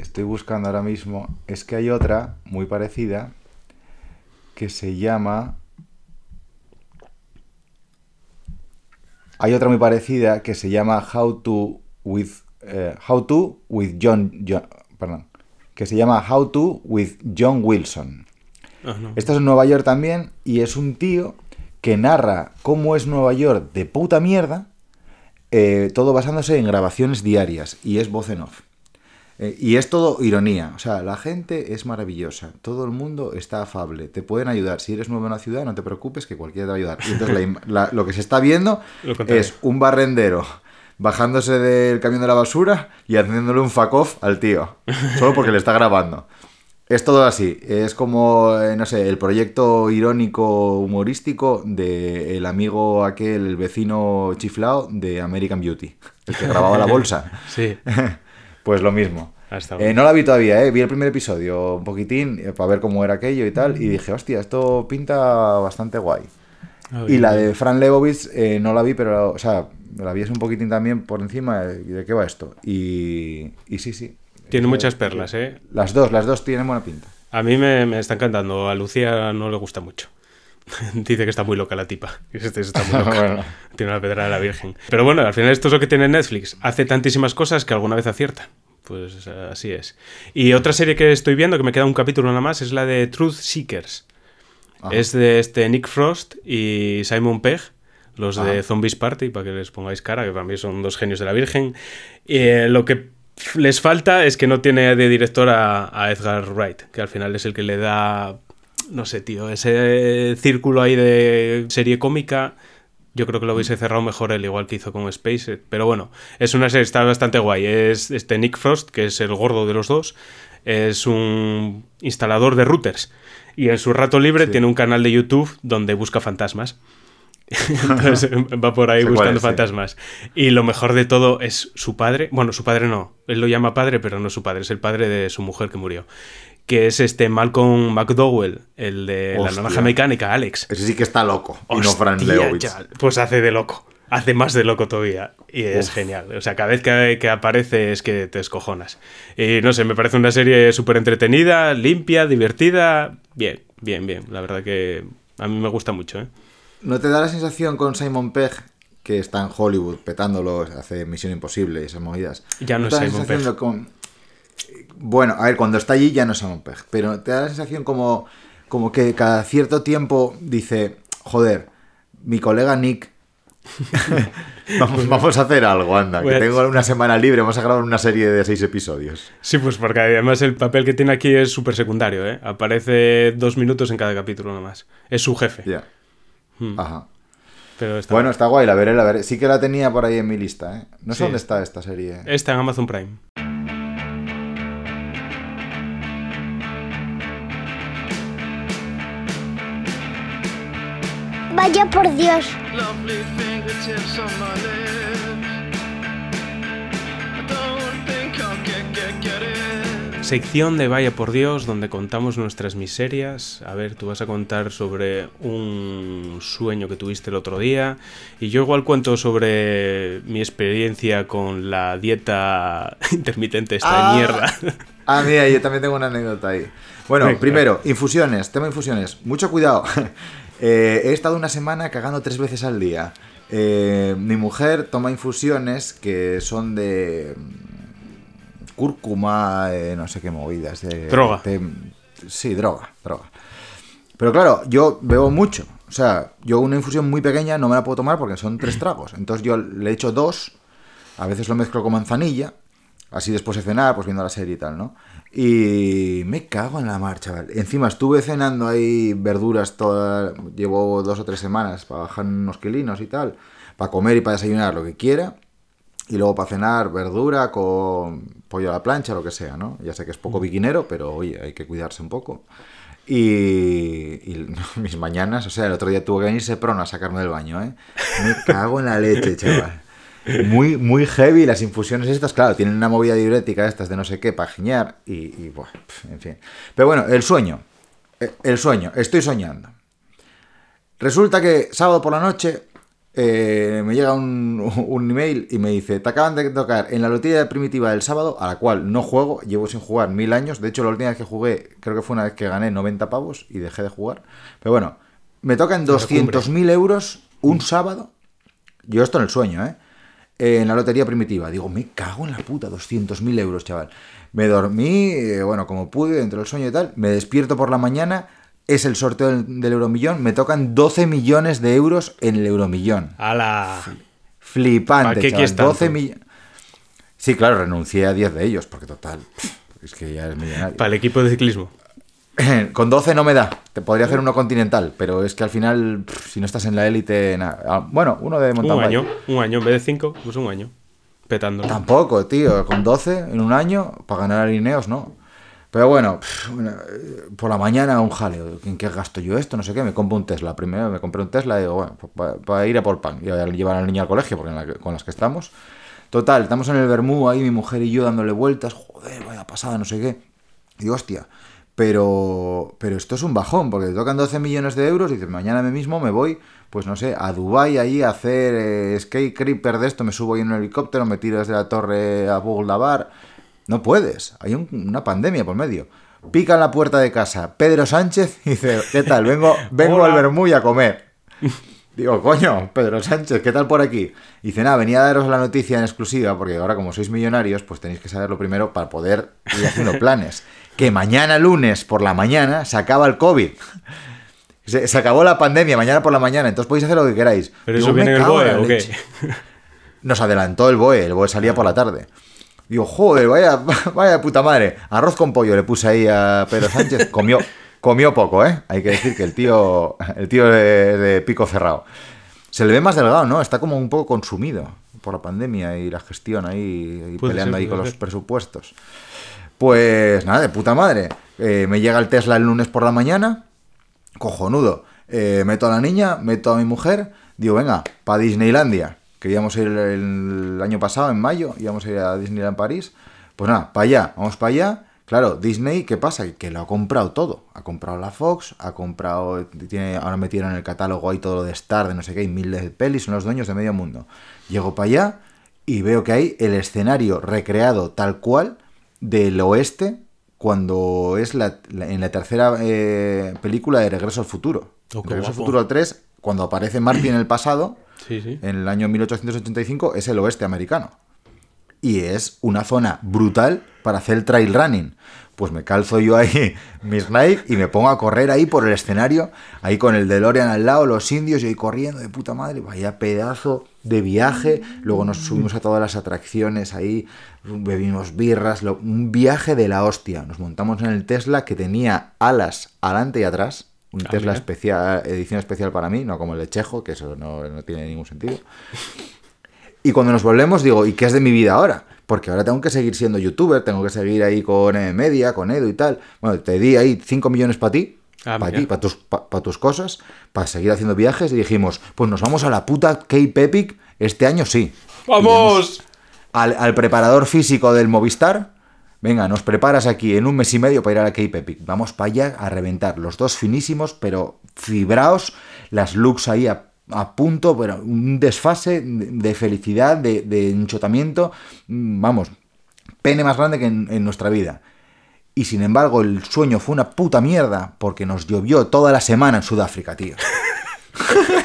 Estoy buscando ahora mismo. Es que hay otra muy parecida que se llama. Hay otra muy parecida que se llama How to with eh, How to with John, John- perdón, que se llama How to with John Wilson. No. Esta es en Nueva York también y es un tío que narra cómo es Nueva York de puta mierda, eh, todo basándose en grabaciones diarias y es voz en off. Eh, y es todo ironía, o sea, la gente es maravillosa, todo el mundo está afable, te pueden ayudar. Si eres nuevo en la ciudad, no te preocupes que cualquiera te va a ayudar. Y entonces la im- la- lo que se está viendo [LAUGHS] es un barrendero bajándose del camión de la basura y haciéndole un fuck off al tío, solo porque le está grabando. Es todo así. Es como, eh, no sé, el proyecto irónico humorístico de el amigo aquel, el vecino chiflao de American Beauty, el que grababa la bolsa. [LAUGHS] Sí. [LAUGHS] Pues lo mismo. Ah, Eh, no la vi todavía, ¿eh? vi el primer episodio un poquitín eh, para ver cómo era aquello y tal, y dije, hostia, esto pinta bastante guay. Ah, Y bien, la de Fran Lebowitz eh, no la vi, pero, o sea, la vi así un poquitín también por encima de, de qué va esto. Y, y sí, sí. Tiene muchas perlas, ¿eh? Las dos, las dos tienen buena pinta. A mí me, me está encantando. A Lucía no le gusta mucho. [LAUGHS] Dice que está muy loca la tipa. [LAUGHS] Este está muy [LAUGHS] loca. Bueno. Tiene una pedra de la Virgen. Pero bueno, al final esto es lo que tiene Netflix. Hace tantísimas cosas que alguna vez acierta. Pues eh, así es. Y otra serie que estoy viendo, que me queda un capítulo nada más, es la de Truth Seekers. Ajá. Es de este Nick Frost y Simon Pegg, los de Ajá. Zombies Party, para que les pongáis cara, que para mí son dos genios de la Virgen. Y, eh, lo que les falta es que no tiene de director a, a Edgar Wright, que al final es el que le da, no sé, tío, ese círculo ahí de serie cómica. Yo creo que lo hubiese cerrado mejor él, igual que hizo con Space. Pero bueno, es una serie, está bastante guay. Es este Nick Frost, que es el gordo de los dos, es un instalador de routers. Y en su rato libre tiene un canal de YouTube donde busca fantasmas. [LAUGHS] Entonces [LAUGHS] va por ahí buscando sí. fantasmas. Y lo mejor de todo es su padre. Bueno, su padre no. Él lo llama padre, pero no es su padre. Es el padre de su mujer que murió. Que es este Malcolm McDowell, el de la Hostia. naranja mecánica, Alex. Ese sí que está loco. y no Fran Hostia, Leowitz. Pues hace de loco. Hace más de loco todavía. Y es Uf. genial. O sea, cada vez que, que aparece es que te escojonas. Y no sé, me parece una serie súper entretenida, limpia, divertida. Bien, bien, bien. La verdad que a mí me gusta mucho, ¿eh? ¿No te da la sensación con Simon Pegg, que está en Hollywood petándolo, hace Misión Imposible y esas movidas? Ya no es Simon Pegg. con- Bueno, a ver, cuando está allí ya no es Simon Pegg, pero te da la sensación como, como que cada cierto tiempo dice, joder, mi colega Nick... [LAUGHS] vamos, vamos a hacer algo, anda, que tengo una semana libre, vamos a grabar una serie de seis episodios. Sí, pues porque además el papel que tiene aquí es súper secundario, ¿eh? Aparece dos minutos en cada capítulo nomás. Es su jefe. Ya. Hmm. Ajá. Pero está Bueno, está guay, la veré, la veré. Sí que la tenía por ahí en mi lista, ¿eh? No sé Sí. dónde está esta serie. Está en Amazon Prime. Vaya por Dios. Sección de Vaya por Dios, donde contamos nuestras miserias. A ver, tú vas a contar sobre un sueño que tuviste el otro día. Y yo igual cuento sobre mi experiencia con la dieta [LAUGHS] intermitente esta Ah. de mierda. Ah, mira, yo también tengo una anécdota ahí. Bueno, Venga. primero, infusiones, tema infusiones. Mucho cuidado. [LAUGHS] Eh, he estado una semana cagando tres veces al día. Eh, mi mujer toma infusiones que son de cúrcuma, eh, no sé qué movidas. de- Droga. de- sí, droga, droga. Pero claro, yo bebo mucho. O sea, yo una infusión muy pequeña no me la puedo tomar porque son tres [CLEARS THROAT] tragos. Entonces yo le echo dos, a veces lo mezclo con manzanilla, así después de cenar, pues viendo la serie y tal, ¿no? Y me cago en la marcha, chaval. Encima estuve cenando ahí verduras toda... Llevo dos o tres semanas para bajar unos kilinos y tal, para comer y para desayunar lo que quiera. Y luego para cenar verdura con pollo a la plancha, lo que sea, ¿no? Ya sé que es poco biquinero, pero oye, hay que cuidarse un poco. Y, y [LAUGHS] mis mañanas, o sea, el otro día tuvo que venirse Prono a sacarme del baño, ¿eh? Me [LAUGHS] cago en la leche, chaval. Muy, muy heavy las infusiones estas, claro, tienen una movida diurética estas de no sé qué para giñar y, y pf, en fin. Pero bueno, el sueño. Eh, El sueño, estoy soñando. Resulta que sábado por la noche eh, me llega un, un email y me dice, te acaban de tocar en la lotería primitiva del sábado, a la cual no juego, llevo sin jugar mil años, de hecho la última vez que jugué creo que fue una vez que gané 90 pavos y dejé de jugar, pero bueno, me tocan 200.000 euros un sábado, yo esto en el sueño, ¿eh? en la lotería primitiva. Digo, me cago en la puta, 200.000 euros, chaval. Me dormí, eh, bueno, como pude, dentro del sueño y tal. Me despierto por la mañana, es el sorteo del, del Euromillón. Me tocan 12 millones de euros en el Euromillón. ¡Hala! Flipante, ¿Para qué chaval. quieres tanto? 12 millones. Sí, claro, renuncié a 10 de ellos, porque total, es que ya es millonario. Para el equipo de ciclismo. [CLEARS THROAT] Con 12 no me da. Te podría hacer uno continental, pero es que al final, si no estás en la élite, nada. Ah, Bueno, uno de mountain Un año, un año. En vez de cinco, pues un año. Petando. Tampoco, tío. Con 12 en un año, para ganar a Ineos, no. Pero bueno, eh, por la mañana un jaleo. ¿En qué gasto yo esto? No sé qué. Me compro un Tesla. Primero me compré un Tesla y digo, bueno, para ir a por pan. Y a llevar al niño al colegio, porque con las que estamos. Total, estamos en el Bermú ahí, mi mujer y yo dándole vueltas. Joder, vaya pasada, no sé qué. Y digo, hostia. Pero, pero esto es un bajón, porque te tocan 12 millones de euros y dices, mañana mismo me voy, pues no sé, a Dubai ahí a hacer eh, skate de esto, me subo ahí en un helicóptero, me tiro desde la torre a Buglabar. No puedes, hay un- una pandemia por medio. pica en la puerta de casa Pedro Sánchez y dice, ¿qué tal? Vengo, [LAUGHS] vengo al Bermúdez a comer. Digo, coño, Pedro Sánchez, ¿qué tal por aquí? Y dice, nada, venía a daros la noticia en exclusiva, porque ahora como sois millonarios, pues tenéis que saberlo primero para poder ir haciendo planes. [LAUGHS] Que mañana lunes por la mañana se acaba el COVID. Se, se acabó la pandemia mañana por la mañana, entonces podéis hacer lo que queráis. ¿Pero Digo, eso viene "Me en el BOE o qué? leche". Nos adelantó el BOE, el BOE salía por la tarde. Digo, joder, vaya, [LAUGHS] vaya puta madre. Arroz con pollo le puse ahí a Pedro Sánchez. Comió, comió poco, ¿eh? Hay que decir que el tío, el tío de, de pico cerrado. Se le ve más delgado, ¿no? Está como un poco consumido por la pandemia y la gestión ahí, y peleando ser, ahí con los presupuestos. Pues nada, de puta madre. Eh, me llega el Tesla el lunes por la mañana. Cojonudo. Eh, meto a la niña, meto a mi mujer. Digo, venga, para Disneylandia. Que íbamos a ir el, año pasado, en mayo, íbamos a ir a Disneyland París. Pues nada, para allá, vamos para allá. Claro, Disney, ¿qué pasa? Que lo ha comprado todo. Ha comprado la Fox, ha comprado. Tiene, ahora metieron en el catálogo ahí todo lo de Star, de no sé qué, y mil de pelis, son los dueños de medio mundo. Llego para allá y veo que hay el escenario recreado tal cual del oeste cuando es la, la- en la tercera eh, película de Regreso al Futuro. Oh, Regreso al. Futuro 3, cuando aparece Marty en el pasado, [CLEARS THROAT] Sí, sí. en el año 1885, es el oeste americano. Y es una zona brutal para hacer trail running. Pues me calzo yo ahí [LAUGHS] mis Nike y me pongo a correr ahí por el escenario, ahí con el DeLorean al lado, los indios, y ahí corriendo de puta madre, vaya pedazo de viaje. Luego nos subimos a todas las atracciones ahí, bebimos birras, lo- un viaje de la hostia. Nos montamos en el Tesla que tenía alas adelante y atrás, un Ah, Tesla mira. especial, edición especial para mí, no como el de Chejo, que eso no, no tiene ningún sentido. [LAUGHS] Y cuando nos volvemos, digo, ¿y qué es de mi vida ahora? Porque ahora tengo que seguir siendo youtuber, tengo que seguir ahí con eh, media, con Edu y tal. Bueno, te di ahí 5 millones para ti, Ah, para ti, para tus, pa- pa tus cosas, para seguir haciendo viajes. Y dijimos, pues nos vamos a la puta Cape Epic este año sí. ¡Vamos! Al, al preparador físico del Movistar, venga, nos preparas aquí en un mes y medio para ir a la Cape Epic. Vamos para allá a reventar, los dos finísimos, pero fibraos, las looks ahí a, punto, pero un desfase de, felicidad, de, de enchotamiento, mm, vamos, pene más grande que en, en nuestra vida. Y sin embargo, el sueño fue una puta mierda porque nos llovió toda la semana en Sudáfrica, tío. [LAUGHS]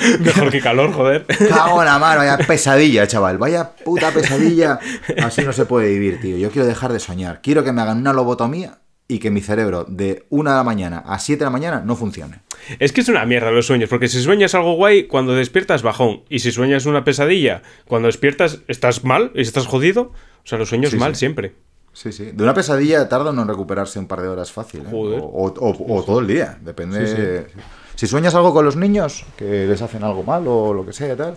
[LAUGHS] Mejor que calor, joder. Cago en la mano, vaya [LAUGHS] pesadilla, chaval. Vaya puta pesadilla. Así no se puede vivir, tío. Yo quiero dejar de soñar. Quiero que me hagan una lobotomía y que mi cerebro de 1 de la mañana a 7 de la mañana no funcione. Es que es una mierda los sueños, porque si sueñas algo guay, cuando despiertas, bajón. Y si sueñas una pesadilla, cuando despiertas, estás mal y estás jodido. O sea, los sueños Sí, mal sí. siempre. Sí, sí. De una pesadilla tarda en recuperarse un par de horas fácil. ¿eh? Joder. O, o- o- o todo el día. Depende. Sí, Si sueñas algo con los niños, que les hacen algo mal o lo que sea y tal,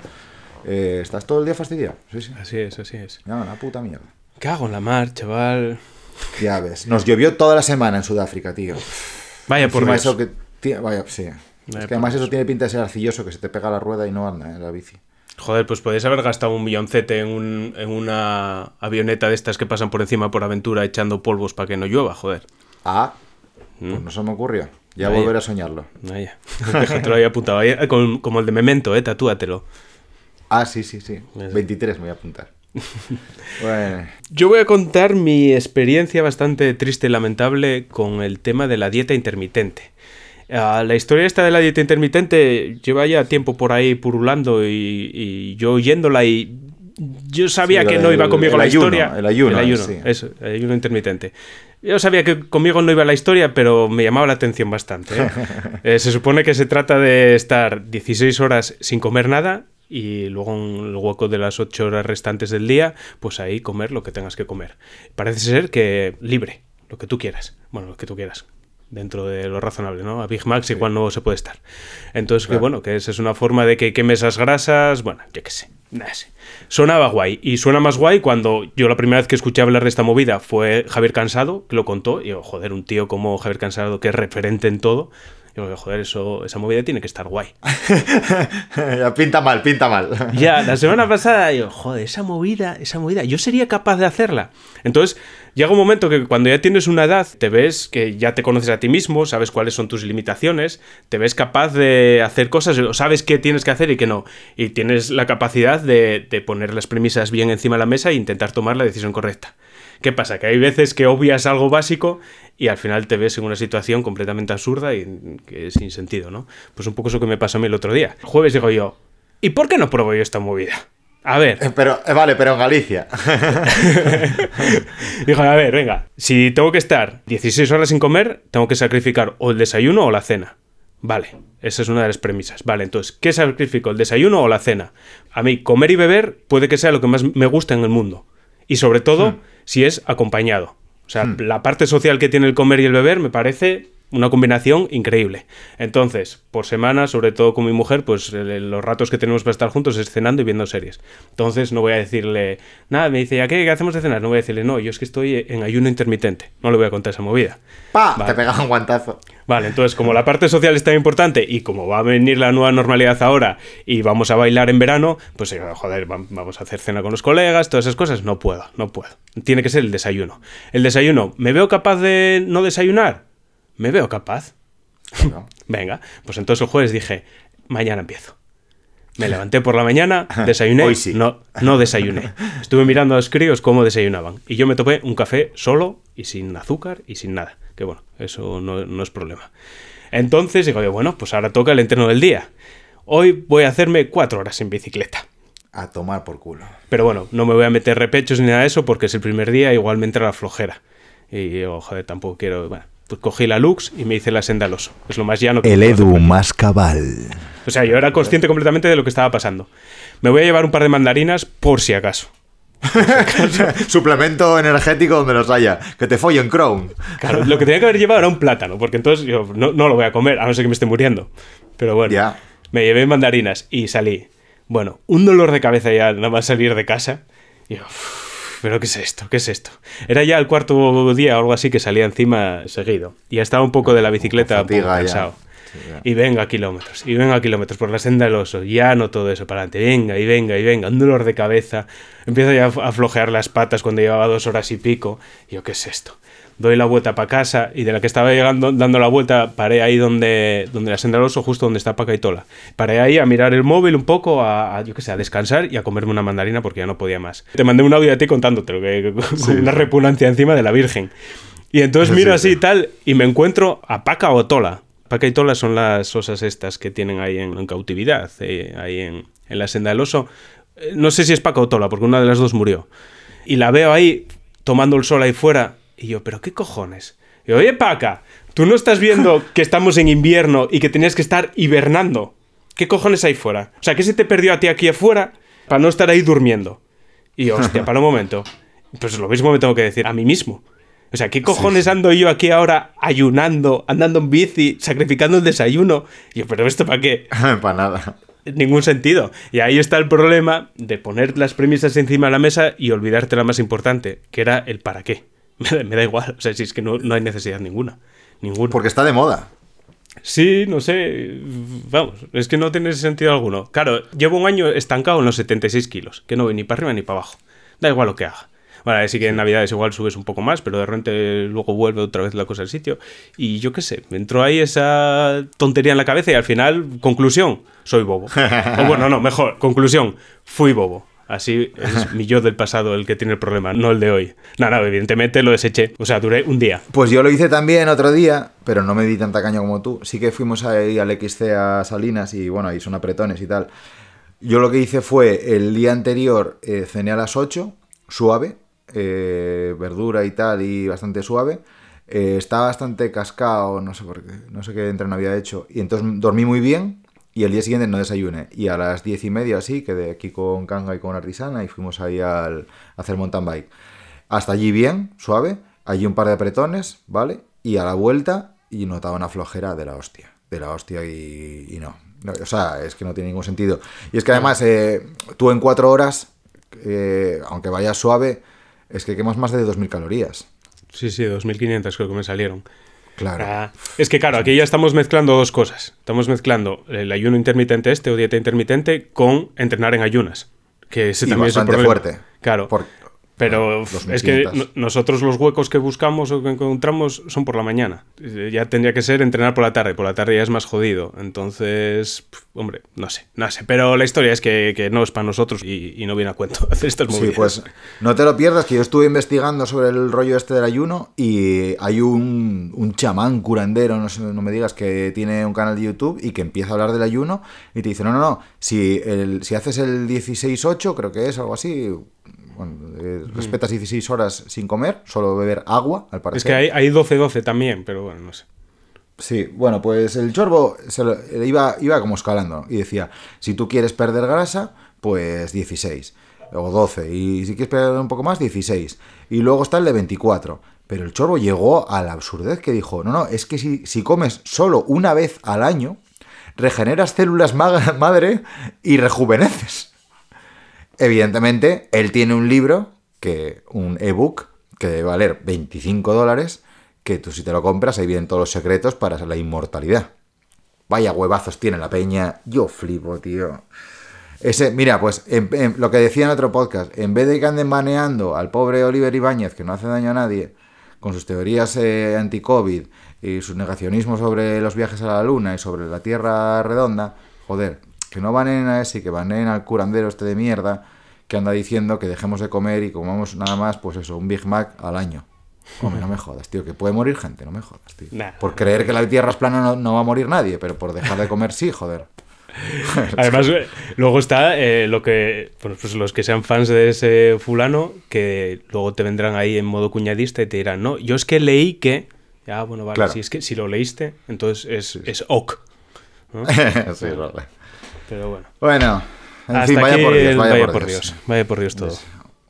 eh, estás todo el día fastidiado. Sí, sí. Así es, así es. No, una puta mierda. Cago en la mar, chaval. Ya ves. Nos llovió toda la semana en Sudáfrica, tío. Vaya por Dios. eso que vaya, sí. Vaya es que además eso tiene pinta de ser arcilloso, que se te pega la rueda y no anda en la bici. Joder, pues podéis haber gastado un milloncete en, un- en una avioneta de estas que pasan por encima por aventura echando polvos para que no llueva, joder. Ah, pues no se me ocurrió. Ya volveré a soñarlo. Vaya. Déjatelo ahí apuntado. Ahí, eh, como el de Memento, eh, tatúatelo. Ah, sí, sí, sí. Eso. 23 me voy a apuntar. [LAUGHS] bueno, Yo voy a contar mi experiencia bastante triste y lamentable con el tema de la dieta intermitente. Ah, la historia esta de la dieta intermitente lleva ya tiempo por ahí purulando y, y yo oyéndola y yo sabía Sí, que no iba conmigo el la ayuno, historia. el ayuno, el ayuno, sí. eso, el ayuno intermitente. Yo sabía que conmigo no iba la historia, pero me llamaba la atención bastante. ¿eh? [LAUGHS] Eh, se supone que se trata de estar 16 horas sin comer nada y luego en el hueco de las 8 horas restantes del día, pues ahí comer lo que tengas que comer. Parece ser que libre, lo que tú quieras. Bueno, lo que tú quieras. Dentro de lo razonable, ¿no? A Big Macs igual no se puede estar. Entonces, que bueno, que esa es una forma de que queme esas grasas. Bueno, yo qué sé. Nada sé. Sonaba guay. Y suena más guay cuando yo la primera vez que escuché hablar de esta movida fue Javier Cansado, que lo contó. Y yo, joder, un tío como Javier Cansado, que es referente en todo. Yo, joder, eso, esa movida tiene que estar guay. [LAUGHS] ya pinta mal, pinta mal. Ya, la semana pasada, yo, joder, esa movida, esa movida, yo sería capaz de hacerla. Entonces, llega un momento que cuando ya tienes una edad, te ves que ya te conoces a ti mismo, sabes cuáles son tus limitaciones, te ves capaz de hacer cosas, sabes qué tienes que hacer y qué no. Y tienes la capacidad de, de poner las premisas bien encima de la mesa e intentar tomar la decisión correcta. ¿Qué pasa? Que hay veces que obvias algo básico y al final te ves en una situación completamente absurda y que es sin sentido, ¿no? Pues un poco eso que me pasó a mí el otro día. El jueves digo yo, ¿y por qué no pruebo yo esta movida? A ver. Eh, Pero, eh, vale, pero en Galicia. [LAUGHS] Dijo, a ver, venga, si tengo que estar 16 horas sin comer, tengo que sacrificar o el desayuno o la cena. Vale, esa es una de las premisas. Vale, entonces, ¿qué sacrifico? ¿El desayuno o la cena? A mí, comer y beber puede que sea lo que más me gusta en el mundo. Y sobre todo, si es acompañado. O sea, la parte social que tiene el comer y el beber me parece una combinación increíble. Entonces, por semana, sobre todo con mi mujer, pues los ratos que tenemos para estar juntos es cenando y viendo series. Entonces, no voy a decirle, nada, me dice, ¿a qué, qué hacemos de cenar? No voy a decirle, no, yo es que estoy en ayuno intermitente. No le voy a contar esa movida. ¡Pa! Vale. Te pegaba un guantazo. Vale, entonces como la parte social es tan importante y como va a venir la nueva normalidad ahora y vamos a bailar en verano, pues eh, joder, va- vamos a hacer cena con los colegas, todas esas cosas, no puedo, no puedo. Tiene que ser el desayuno. El desayuno, ¿me veo capaz de no desayunar? ¿Me veo capaz? [LAUGHS] Venga, pues entonces el jueves dije, mañana empiezo. Me levanté por la mañana, [LAUGHS] desayuné, Hoy sí. no, no desayuné. Estuve mirando a los críos cómo desayunaban. Y yo me topé un café solo y sin azúcar y sin nada. Que bueno, eso no, no es problema. Entonces digo, yo, bueno, pues ahora toca el entreno del día. Hoy voy a hacerme cuatro horas en bicicleta. A tomar por culo. Pero bueno, no me voy a meter repechos ni nada de eso porque es el primer día, igual me entra la flojera. Y yo, joder, tampoco quiero. Bueno, pues cogí la Lux y me hice la senda al oso. Es lo más llano que El puedo hacer Edu más cabal. O sea, yo era consciente completamente de lo que estaba pasando. Me voy a llevar un par de mandarinas por si acaso. [LAUGHS] Suplemento energético donde los haya. Que te follen Crown. Claro, lo que tenía que haber llevado era un plátano, porque entonces yo no, no lo voy a comer, a no ser que me esté muriendo. Pero bueno, me llevé mandarinas y salí. Bueno, un dolor de cabeza ya nada más salir de casa. Y yo, "Uf, ¿pero qué es esto? ¿Qué es esto? Era ya el cuarto día o algo así que salía encima seguido. Y ya estaba un poco de la bicicleta un poco cansado. Sí. Y venga kilómetros, y venga kilómetros por la senda del oso, ya no todo eso para adelante, venga y venga y venga, un dolor de cabeza, empiezo ya a flojear las patas cuando llevaba dos horas y pico, y yo, ¿qué es esto? Doy la vuelta para casa y de la que estaba llegando, dando la vuelta, paré ahí donde, donde la senda del oso, justo donde está Paca y Tola. Paré ahí a mirar el móvil un poco, a, a, yo qué sé, a descansar y a comerme una mandarina porque ya no podía más. Te mandé un audio a ti contándotelo, que, [LAUGHS] con una repugnancia encima de la Virgen. Y entonces miro Sí, así sí. y tal, y me encuentro a Paca o Tola. Paca y Tola son las osas estas que tienen ahí en, en cautividad, eh, ahí en, en la senda del oso. Eh, No sé si es Paca o Tola, porque una de las dos murió. Y la veo ahí tomando el sol ahí fuera, y yo, ¿pero qué cojones? Y yo, oye, Paca, ¿tú no estás viendo [LAUGHS] que estamos en invierno y que tenías que estar hibernando? ¿Qué cojones hay fuera? O sea, ¿qué se te perdió a ti aquí afuera para no estar ahí durmiendo? Y yo, hostia, [LAUGHS] para un momento. Pues lo mismo me tengo que decir a mí mismo. O sea, ¿qué cojones ando yo aquí ahora ayunando, andando en bici, sacrificando el desayuno? Y yo, ¿pero esto para qué? [LAUGHS] Para nada. Ningún sentido. Y ahí está el problema de poner las premisas encima de la mesa y olvidarte la más importante, que era el para qué. [LAUGHS] Me da, igual. O sea, si es que no, no hay necesidad ninguna. Ninguna. Porque está de moda. Sí, no sé. Vamos, es que no tiene sentido alguno. Claro, llevo un año estancado en los 76 kilos, que no voy ni para arriba ni para abajo. Da igual lo que haga. Bueno, sí que en Navidades igual subes un poco más, pero de repente luego vuelve otra vez la cosa al sitio. Y yo qué sé, me entró ahí esa tontería en la cabeza y al final, conclusión, soy bobo. [LAUGHS] o bueno, no, mejor, conclusión, fui bobo. Así es mi yo del pasado el que tiene el problema, no el de hoy. Nada, no, evidentemente lo deseché. O sea, duré un día. Pues yo lo hice también otro día, pero no me di tanta caña como tú. Sí que fuimos ahí al XC a Salinas y bueno, ahí son apretones y tal. Yo lo que hice fue el día anterior eh, cené a las 8, suave, eh, verdura y tal, y bastante suave. Eh, estaba bastante cascado, no sé por qué, no sé qué entreno había hecho. Y entonces dormí muy bien y el día siguiente no desayuné. Y a las diez y media así, quedé aquí con Kanga y con Artisana y fuimos ahí al, a hacer mountain bike. Hasta allí bien, suave. Allí un par de apretones, ¿vale? Y a la vuelta y notaba una flojera de la hostia. De la hostia y, y no. No, O sea, es que no tiene ningún sentido. Y es que además, eh, tú en cuatro horas, eh, aunque vayas suave, es que quemas más de 2.000 calorías. Sí, sí, 2.500 creo que me salieron. Claro. Ah, es que claro, aquí ya estamos mezclando dos cosas. Estamos mezclando el ayuno intermitente este o dieta intermitente con entrenar en ayunas. Que ese Y también es bastante fuerte. Claro. Por- Pero es que 1500. no- nosotros los huecos que buscamos o que encontramos son por la mañana. Eh, Ya tendría que ser entrenar por la tarde. Por la tarde ya es más jodido. Entonces, hombre, no sé, no sé. Pero la historia es que, que no es para nosotros y, y no viene a cuento [LAUGHS] hacer estas Sí, movidas. pues no te lo pierdas, que yo estuve investigando sobre el rollo este del ayuno y hay un, un chamán curandero, no, sé, no me digas, que tiene un canal de YouTube y que empieza a hablar del ayuno y te dice, no, no, no, si, el, si haces el 16-8, creo que es algo así, bueno, eh, respetas 16 horas sin comer, solo beber agua, al parecer. Es que hay, hay 12-12 también, pero bueno, no sé. Sí, bueno, pues el chorbo se lo- eh, iba, iba como escalando y decía, si tú quieres perder grasa, pues 16 o 12, y si quieres perder un poco más, 16. Y luego está el de 24. Pero el chorbo llegó a la absurdez que dijo, no, no, es que si, si comes solo una vez al año, regeneras células ma- [LAUGHS] madre y rejuveneces. Evidentemente, él tiene un libro, que un ebook, que debe valer 25 dólares, que tú si te lo compras, ahí vienen todos los secretos para la inmortalidad. Vaya huevazos tiene la peña. Yo flipo, tío. Ese, mira, pues en- lo que decía en otro podcast, en vez de que anden maneando al pobre Oliver Ibáñez, que no hace daño a nadie, con sus teorías eh, anti-COVID y su negacionismo sobre los viajes a la luna y sobre la Tierra redonda, joder, que no baneen a ese, que baneen al curandero este de mierda, que anda diciendo que dejemos de comer y comamos nada más, pues eso, un Big Mac al año. Hombre, no me jodas, tío, que puede morir gente, no me jodas, tío. Nah. Por creer que la Tierra es plana no, no va a morir nadie, pero por dejar de comer sí, joder. [LAUGHS] Además, luego está eh, lo que bueno, pues los que sean fans de ese fulano, que luego te vendrán ahí en modo cuñadista y te dirán, no, yo es que leí que. Ya, bueno, vale, Claro. si es que si lo leíste, entonces es, es ok. ¿no? [LAUGHS] sí, vale. Pero bueno. Bueno, en Hasta fin, vaya por Dios, el vaya, por, Dios. Vaya por Dios todo.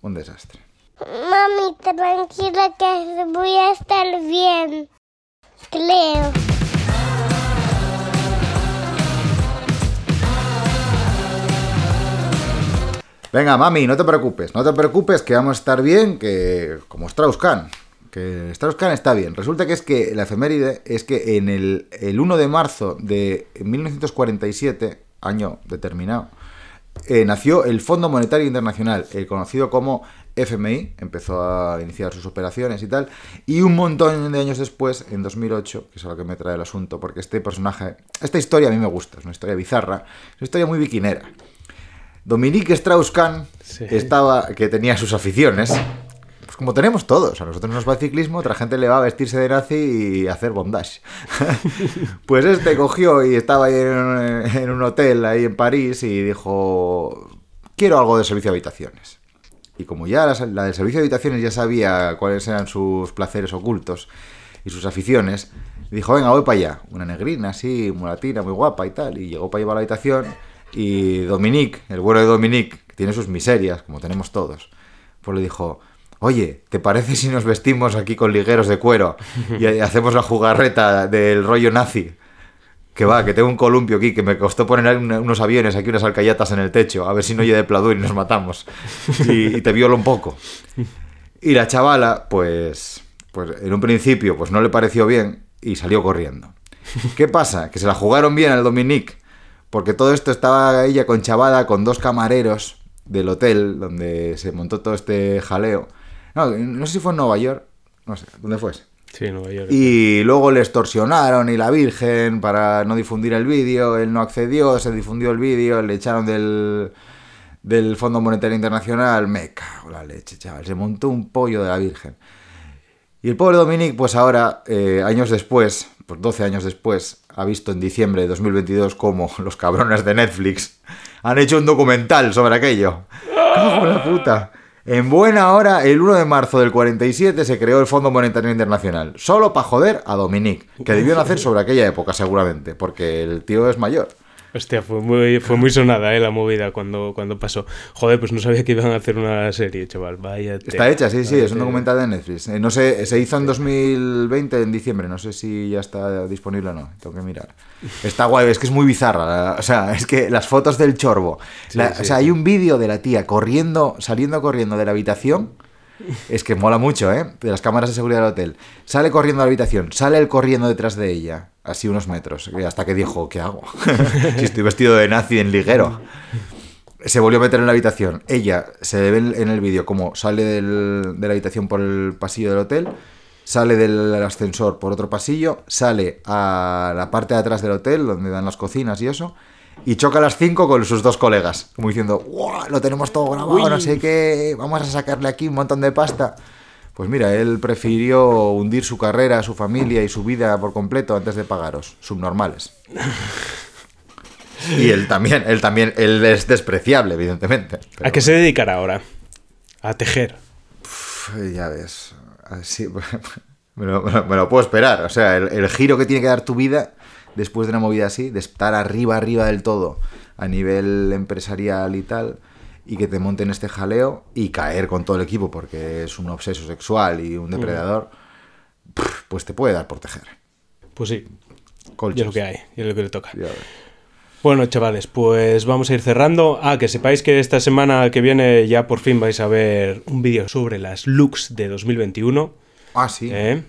Un desastre. Mami, tranquila que voy a estar bien. Creo. Venga, mami, no te preocupes, no te preocupes, que vamos a estar bien, que como Strauss-Kahn, que Strauss-Kahn está bien. Resulta que es que la efeméride es que en el, el 1 de marzo de 1947, año determinado, eh, nació el Fondo Monetario Internacional, el conocido como FMI, empezó a iniciar sus operaciones y tal, y un montón de años después, en 2008, que es a lo que me trae el asunto, porque este personaje, esta historia a mí me gusta, es una historia bizarra, es una historia muy biquinera. Dominique Strauss-Kahn Sí. estaba, que tenía sus aficiones, pues como tenemos todos, a nosotros nos va el ciclismo, otra gente le va a vestirse de nazi y hacer bondage. [LAUGHS] pues este cogió y estaba ahí en un, en un hotel ahí en París y dijo, quiero algo de servicio de habitaciones. Y como ya la, la del servicio de habitaciones ya sabía cuáles eran sus placeres ocultos y sus aficiones, dijo, venga, voy para allá. Una negrina así, mulatina, muy guapa y tal. Y llegó para llevar la habitación y Dominique, el bueno de Dominique, que tiene sus miserias, como tenemos todos, pues le dijo, oye, ¿te parece si nos vestimos aquí con ligueros de cuero y [LAUGHS] hacemos la jugarreta del rollo nazi? Que va, que tengo un columpio aquí, que me costó poner un- unos aviones aquí, unas alcayatas en el techo, a ver si no oye de pladur y nos matamos. Y, y te violo un poco. Y la chavala, pues, pues en un principio, pues no le pareció bien y salió corriendo. ¿Qué pasa? Que se la jugaron bien al Dominique, porque todo esto estaba ella conchavada con dos camareros del hotel donde se montó todo este jaleo. No, no sé si fue en Nueva York, no sé, ¿dónde fue? Sí, Nueva York. Y luego le extorsionaron y la Virgen para no difundir el vídeo, él no accedió, se difundió el vídeo, le echaron del, del Fondo Monetario Internacional, me cago en la leche, chaval, se montó un pollo de la Virgen. Y el pobre Dominic, pues ahora, eh, años después, pues 12 años después, ha visto en diciembre de 2022 cómo [LAUGHS] los cabrones de Netflix han hecho un documental sobre aquello. ¡Cago en la puta! En buena hora, el 1 de marzo del 47 se creó el Fondo Monetario Internacional, solo para joder a Dominic, que debió nacer sobre aquella época seguramente, porque el tío es mayor. Hostia, fue muy, fue muy sonada eh, la movida cuando, cuando pasó. Joder, pues no sabía que iban a hacer una serie, chaval. Vaya. Está hecha, sí, sí, es un documental de Netflix. Eh, no sé, se hizo en 2020, en diciembre, no sé si ya está disponible o no, tengo que mirar. Está guay, es que es muy bizarra, la- o sea, es que las fotos del chorbo, la- sí, o sea, hay un vídeo de la tía corriendo, saliendo corriendo de la habitación, es que mola mucho, ¿eh? De las cámaras de seguridad del hotel. Sale corriendo a la habitación, sale él corriendo detrás de ella, así unos metros, y hasta que dijo, ¿qué hago? [LAUGHS] si estoy vestido de nazi en liguero. se volvió a meter en la habitación. Ella se ve en el vídeo como sale de la habitación por el pasillo del hotel, sale del ascensor por otro pasillo, sale a la parte de atrás del hotel, donde dan las cocinas y eso, y choca a las 5 con sus dos colegas, como diciendo, ¡Guau! Lo tenemos todo grabado, no sé qué, vamos a sacarle aquí un montón de pasta. Pues mira, él prefirió hundir su carrera, su familia y su vida por completo antes de pagaros, subnormales. Y él también, él también, él es despreciable, evidentemente. ¿A qué se dedicará ahora? A tejer. Ya ves, así, [LAUGHS] me, lo, me lo- me lo puedo esperar. O sea, el, el giro que tiene que dar tu vida después de una movida así, de estar arriba, arriba del todo, a nivel empresarial y tal, y que te monten este jaleo y caer con todo el equipo porque es un obseso sexual y un depredador, pf, pues te puede dar por tejer. Pues sí, Colchos. y es lo que hay, y es lo que le toca. Bueno, chavales, pues vamos a ir cerrando. Ah, que sepáis que esta semana que viene ya por fin vais a ver un vídeo sobre las looks de 2021. Ah, sí. ¿eh?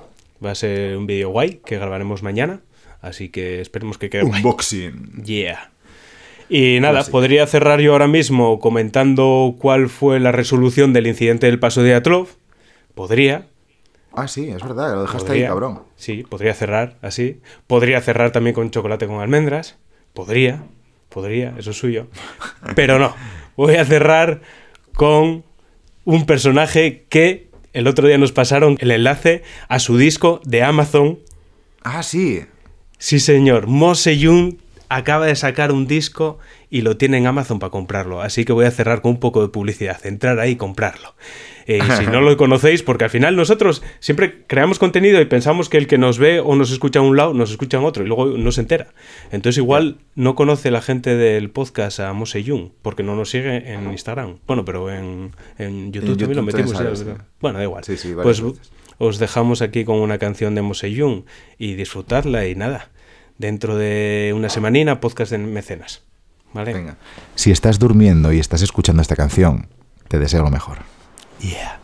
Va a ser un vídeo guay que grabaremos mañana. Así que esperemos que quede guay. Unboxing. Yeah. Y nada, podría cerrar yo ahora mismo comentando cuál fue la resolución del incidente del paso de Atlov. Podría. Ah, sí, es verdad, lo dejaste podría. ahí, cabrón. Sí, podría cerrar así. Podría cerrar también con chocolate con almendras. Podría, podría, eso es suyo. Pero no, voy a cerrar con un personaje que el otro día nos pasaron el enlace a su disco de Amazon. Ah, sí. Sí, señor, Mo Seyun acaba de sacar un disco y lo tiene en Amazon para comprarlo. Así que voy a cerrar con un poco de publicidad, entrar ahí y comprarlo. Eh, y si [LAUGHS] no lo conocéis, porque al final nosotros siempre creamos contenido y pensamos que el que nos ve o nos escucha a un lado, nos escucha en otro y luego no se entera. Entonces igual no conoce la gente del podcast a Mo Seyun, porque no nos sigue en Instagram. Bueno, pero en, en YouTube En también lo metimos. sale, pero- sí. Bueno, da igual. Sí, sí, pues veces. Os dejamos aquí con una canción de Mo Seyun y disfrutarla y nada. Dentro de una semanina, podcast de mecenas. ¿Vale? Venga. Si estás durmiendo y estás escuchando esta canción, te deseo lo mejor. Yeah.